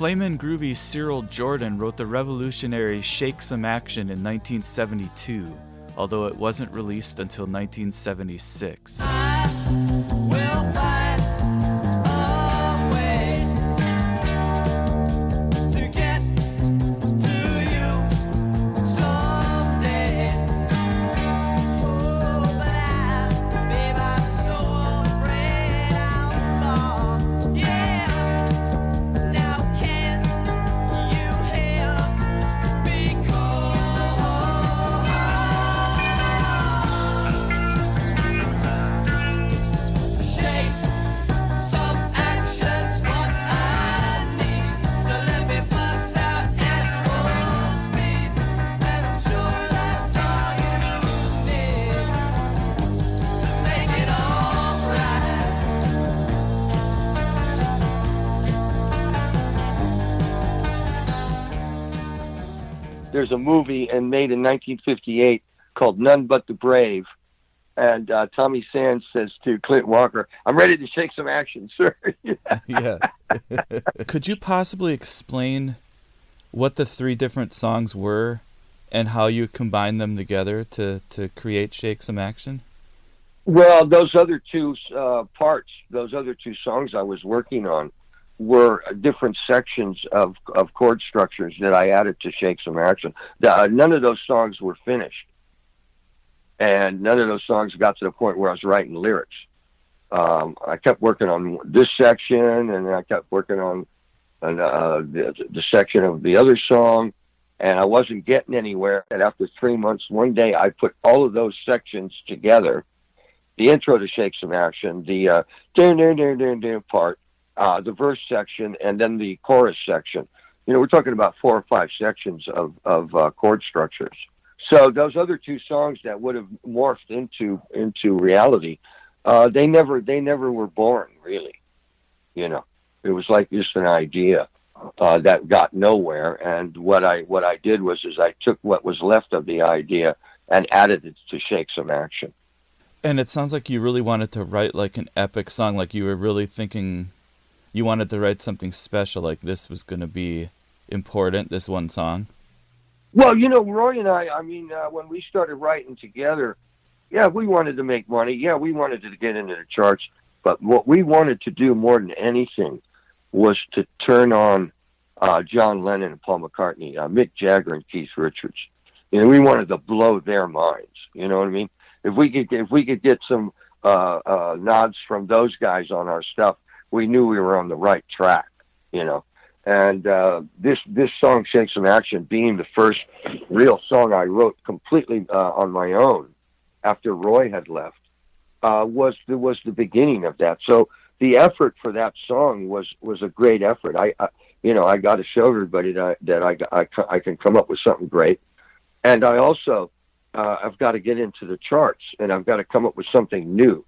Flamin' Groovies Cyril Jordan wrote the revolutionary Shake Some Action in 1972, although it wasn't released until 1976. There's a movie and made in 1958 called None But the Brave. And uh, Tommy Sands says to Clint Walker, I'm ready to shake some action, sir. yeah. Could you possibly explain what the three different songs were and how you combined them together to, to create Shake Some Action? Well, those other two uh, parts, those other two songs I was working on, were different sections of, of chord structures that I added to Shake Some Action. Uh, none of those songs were finished. And none of those songs got to the point where I was writing lyrics. Um, I kept working on this section and I kept working on uh, the, the section of the other song and I wasn't getting anywhere. And after three months, one day I put all of those sections together. The intro to Shake Some Action, the uh, dun, dun, dun, dun, dun part, uh, the verse section, and then the chorus section. You know, we're talking about four or five sections of, of uh, chord structures. So those other two songs that would have morphed into into reality, uh, they never they never were born really. You know, it was like just an idea uh, that got nowhere. And what I what I did was is I took what was left of the idea and added it to Shake Some Action. And it sounds like you really wanted to write like an epic song, like you were really thinking you wanted to write something special, like this was going to be important, this one song? Well, you know, Roy and I, I mean, uh, when we started writing together, yeah, we wanted to make money. Yeah, we wanted to get into the charts. But what we wanted to do more than anything was to turn on uh, John Lennon and Paul McCartney, uh, Mick Jagger and Keith Richards. You know, we wanted to blow their minds. You know what I mean? If we could, if we could get some uh, uh, nods from those guys on our stuff, we knew we were on the right track, you know. And uh, this this song, "Shake Some Action," being the first real song I wrote completely uh, on my own after Roy had left, uh, was the, was the beginning of that. So the effort for that song was was a great effort. I, I you know I got to show everybody that that I, I I can come up with something great, and I also uh, I've got to get into the charts and I've got to come up with something new.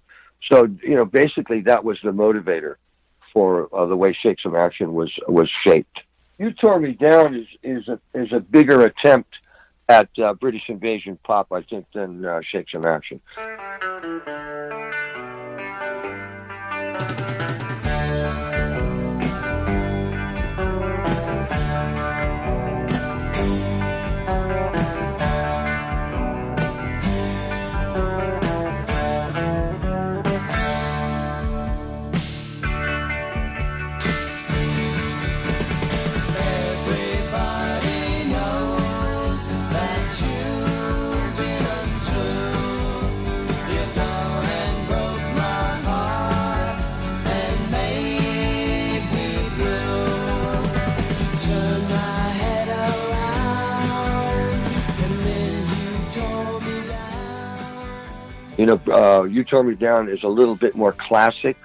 So you know basically that was the motivator for uh, the way Shake Some Action was was shaped. You Tore Me Down is is a is a bigger attempt at uh, British invasion pop, I think, than uh, Shake Action. You know, uh, You Tore Me Down is a little bit more classic,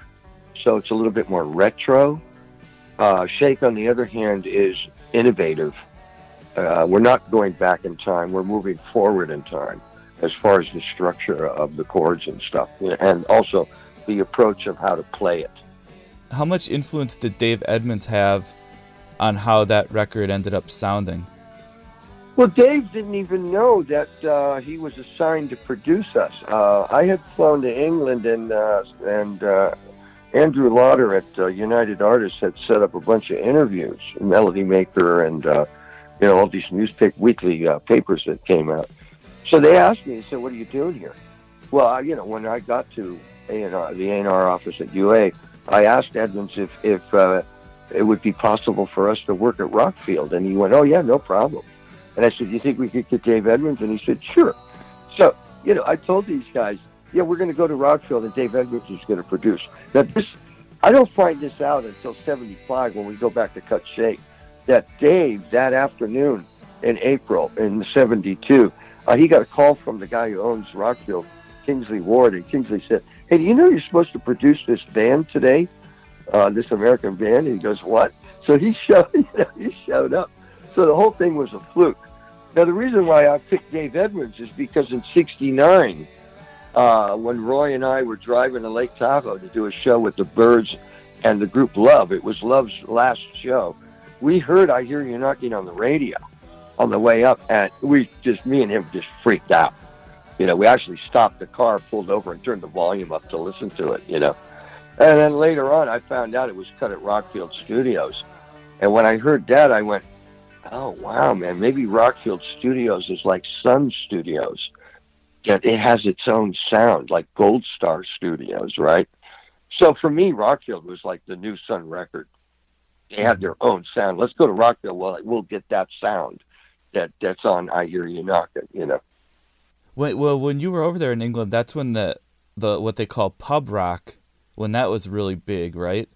so it's a little bit more retro. Uh, Shake, on the other hand, is innovative. Uh, we're not going back in time, we're moving forward in time as far as the structure of the chords and stuff, and also the approach of how to play it. How much influence did Dave Edmunds have on how that record ended up sounding? Well, Dave didn't even know that uh, he was assigned to produce us. Uh, I had flown to England and uh, and uh, Andrew Lauder at uh, United Artists had set up a bunch of interviews, Melody Maker, and uh, you know all these newspaper weekly papers that came out. So they asked me, they said, "What are you doing here?" Well, you know, when I got to A&R, the A&R office at UA, I asked Edmonds if if it would be possible for us to work at Rockfield, and he went, "Oh yeah, no problem." And I said, "Do you think we could get Dave Edmunds?" And he said, "Sure." So you know, I told these guys, "Yeah, we're going to go to Rockfield, and Dave Edmunds is going to produce." Now this, I don't find this out until '75 when we go back to Cut Shake. That Dave that afternoon in April in '72, uh, he got a call from the guy who owns Rockfield, Kingsley Ward, and Kingsley said, "Hey, do you know you're supposed to produce this band today?" uh, this American band. And he goes, what? So he showed, you know, he showed up. So the whole thing was a fluke. Now the reason why I picked Dave Edwards is because in '69, uh, when Roy and I were driving to Lake Tahoe to do a show with the Byrds and the group Love, it was Love's last show. We heard "I Hear You Knocking" on the radio on the way up, and we just me and him just freaked out. You know, we actually stopped the car, pulled over, and turned the volume up to listen to it. You know. And then later on, I found out it was cut at Rockfield Studios. And when I heard that, I went, oh, wow, man, maybe Rockfield Studios is like Sun Studios. That it has its own sound, like Gold Star Studios, right? So for me, Rockfield was like the new Sun record. They had mm-hmm. their own sound. Let's go to Rockfield. Well, we'll get that sound that that's on I Hear You Knocking, you know. Wait, well, when you were over there in England, that's when the the what they call pub rock when that was really big, right?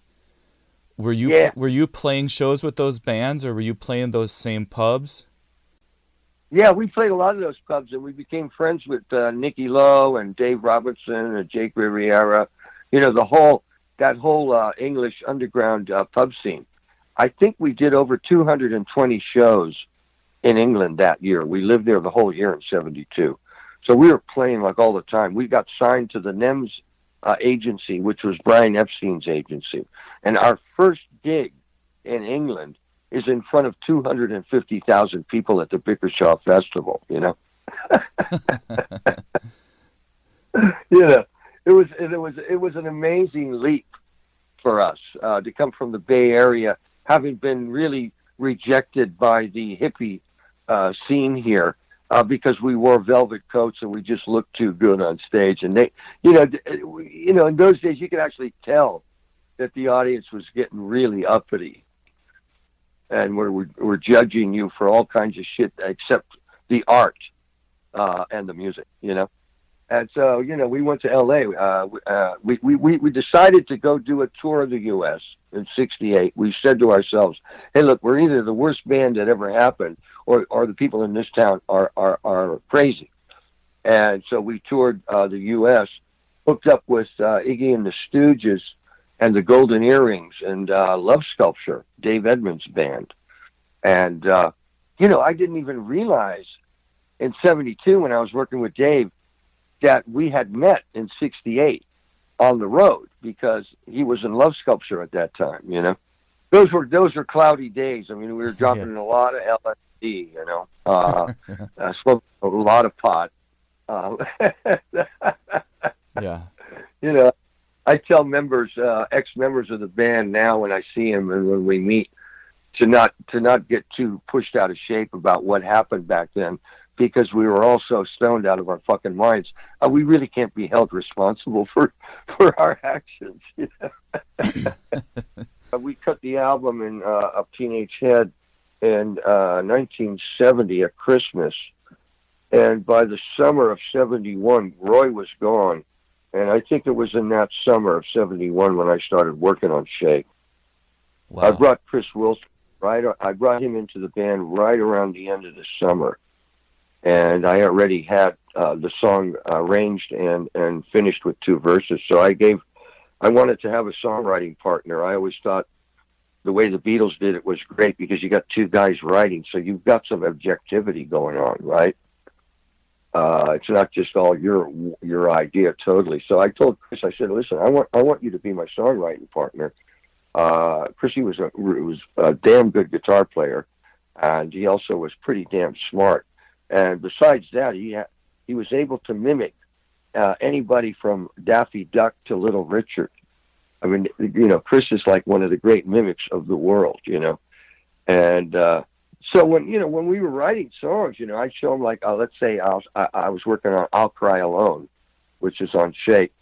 Were you Yeah. were you playing shows with those bands, or were you playing those same pubs? Yeah, we played a lot of those pubs, and we became friends with uh, Nicky Lowe and Dave Robertson and Jake Riviera. You know, the whole that whole uh, English underground uh, pub scene. I think we did over 220 shows in England that year. We lived there the whole year in '72, so we were playing like all the time. We got signed to the NEMS uh, agency, which was Brian Epstein's agency, and our first gig in England is in front of 250,000 people at the Bickershaw Festival, you know. you know, it was it was it was an amazing leap for us uh, to come from the Bay Area, having been really rejected by the hippie uh, scene here uh, because we wore velvet coats and we just looked too good on stage. And they, you know, you know, in those days you could actually tell that the audience was getting really uppity and we're, we're, we're judging you for all kinds of shit except the art uh, and the music, you know. And so, you know, we went to L.A. Uh, we- uh, we, we, we we decided to go do a tour of the U.S. in '68. We said to ourselves, "Hey, look, we're either the worst band that ever happened, or or the people in this town are are, are crazy." And so we toured uh, the U.S., hooked up with uh, Iggy and the Stooges, and the Golden Earrings, and uh, Love Sculpture, Dave Edmunds' band. And uh, you know, I didn't even realize in '72 when I was working with Dave that we had met in 68 on the road because he was in love sculpture at that time you know? Those were those were cloudy days. I mean we were dropping a lot of lsd you know? Uh, uh smoked a lot of pot. Uh, yeah. you know i tell members uh ex members of the band now when i see them and when we meet to not to not get too pushed out of shape about what happened back then because we were all so stoned out of our fucking minds. Uh, we really can't be held responsible for for our actions. You know? Uh, we cut the album in uh, of Teenage Head in uh, 1970 at Christmas, and by the summer of '71, Roy was gone, and I think it was in that summer of '71 when I started working on Shake. I brought Chris Wilson right. I brought him into the band right around the end of the summer and I already had uh, the song arranged and and finished with two verses. So I gave, I wanted to have a songwriting partner. I always thought the way the Beatles did it was great because you got two guys writing, so you've got some objectivity going on, right? Uh, it's not just all your your idea totally. So I told Chris, I said, listen, I want I want you to be my songwriting partner. Uh, Chrissy was a was a damn good guitar player, and he also was pretty damn smart. And besides that, he ha- he was able to mimic uh, anybody from Daffy Duck to Little Richard. I mean, you know, Chris is like one of the great mimics of the world, you know, and uh, so when you know when we were writing songs, you know, I'd show him like, uh, let's say I was, I, I was working on "I'll Cry Alone," which is on Shake,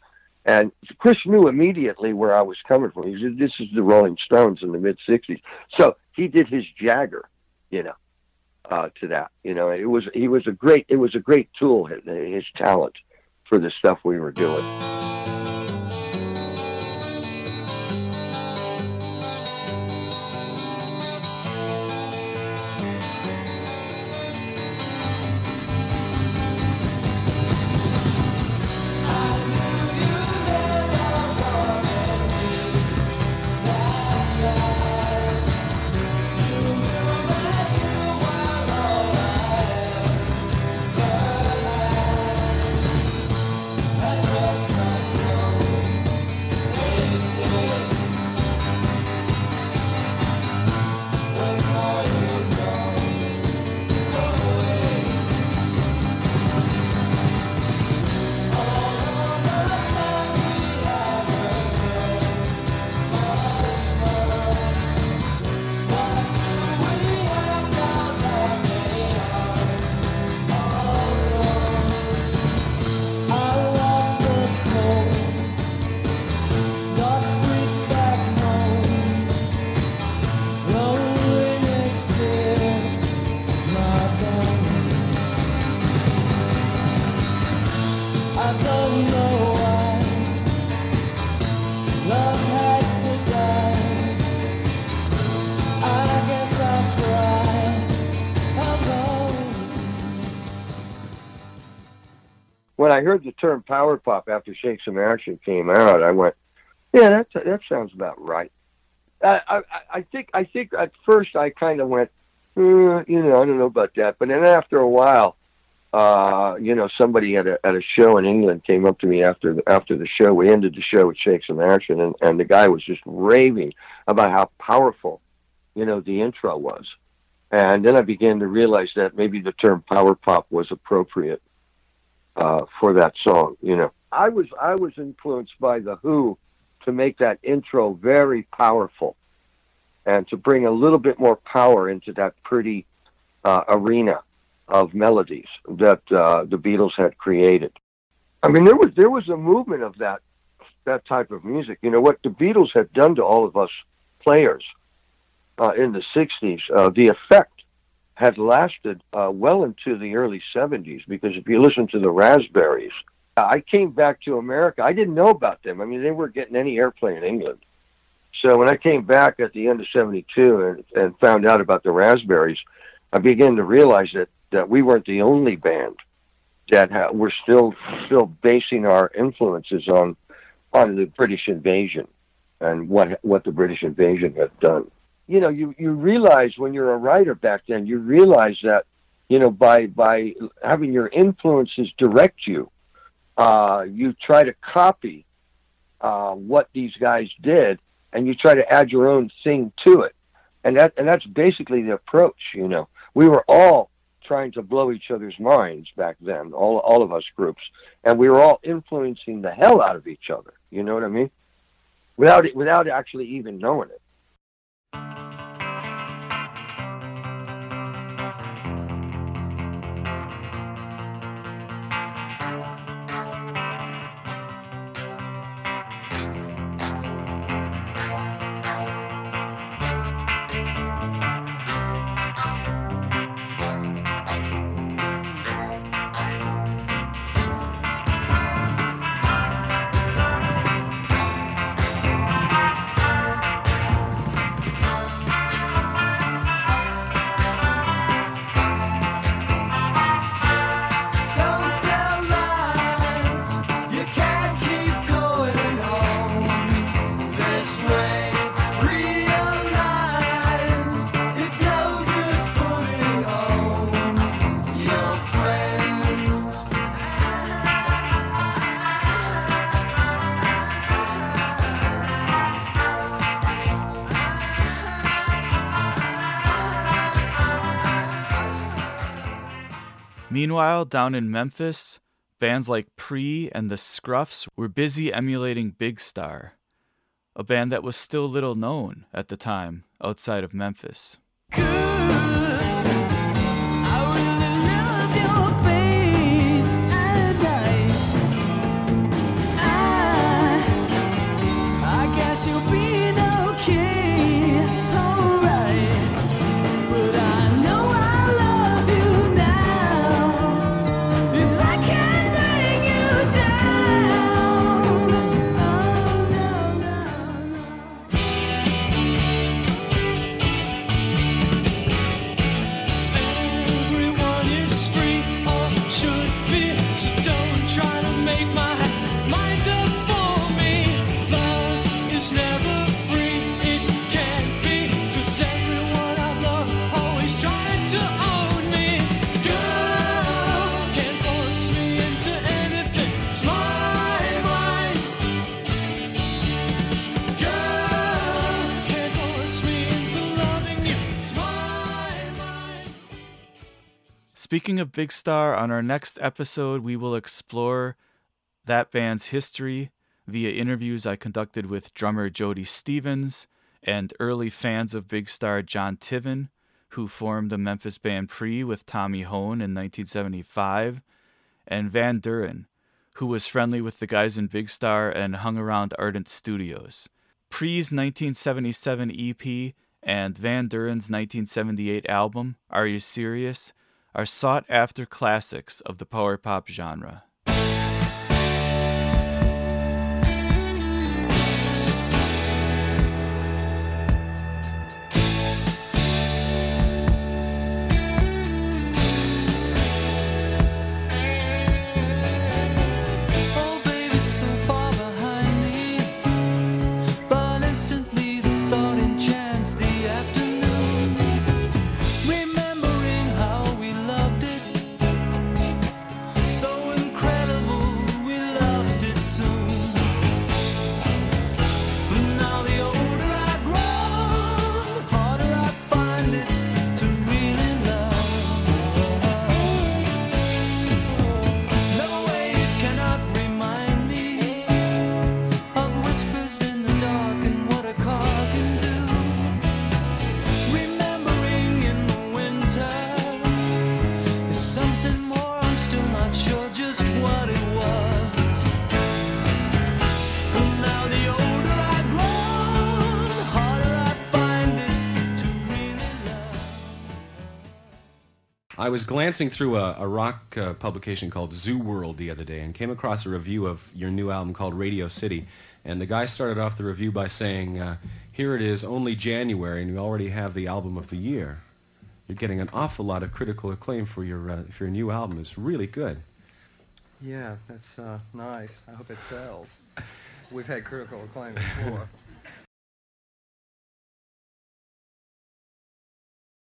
and Chris knew immediately where I was coming from. He said, "This is the Rolling Stones in the mid '60s," so he did his Jagger, you know, uh, to that. You know, it was he was a great it was a great tool his, his talent for the stuff we were doing. I heard the term power pop after Shake Some Action came out, I went, "Yeah, that that sounds about right." I I, I think I think at first I kind of went, uh, you know, I don't know about that, but then after a while, uh, you know, somebody at a at a show in England came up to me after the, after the show. We ended the show with Shake Some Action, and and the guy was just raving about how powerful, you know, the intro was. And then I began to realize that maybe the term power pop was appropriate uh, for that song. You know, I was I was influenced by the Who to make that intro very powerful and to bring a little bit more power into that pretty uh, arena of melodies that uh, the Beatles had created. I mean, there was there was a movement of that that type of music. You know what the Beatles had done to all of us players uh, in the '60s. Uh, the effect had lasted uh, well into the early 70s because if you listen to the Raspberries, I came back to America. I didn't know about them. I mean, they weren't getting any airplay in England. So when I came back at the end of 72 and, and found out about the Raspberries, I began to realize that, that we weren't the only band that ha- were still still basing our influences on on the British invasion and what what the British invasion had done you know, you you realize when you're a writer back then, you realize that, you know, by by having your influences direct you, uh, you try to copy uh, what these guys did, and you try to add your own thing to it, and that and that's basically the approach. You know, we were all trying to blow each other's minds back then, all all of us groups, and we were all influencing the hell out of each other. You know what I mean? Without without actually even knowing it. Thank you. Meanwhile, down in Memphis, bands like Prix and the Scruffs were busy emulating Big Star. a band that was still little known at the time outside of Memphis. Everyone of Big Star, on our next episode, we will explore that band's history via interviews I conducted with drummer Jody Stephens and early fans of Big Star Jon Tiven, who formed the Memphis band Prix with Tommy Hoehn in 1975, and Van Duren, who was friendly with the guys in Big Star and hung around Ardent Studios. Prix's 1977 EP and Van Duren's 1978 album, Are You Serious? Are sought after classics of the power pop genre. I was glancing through a, a rock uh, publication called Zoo World the other day and came across a review of your new album called Radio City. And the guy started off the review by saying, uh, here it is, only January, and you already have the album of the year. You're getting an awful lot of critical acclaim for your, uh, for your new album. It's really good. Yeah, that's uh, nice. I hope it sells. We've had critical acclaim before.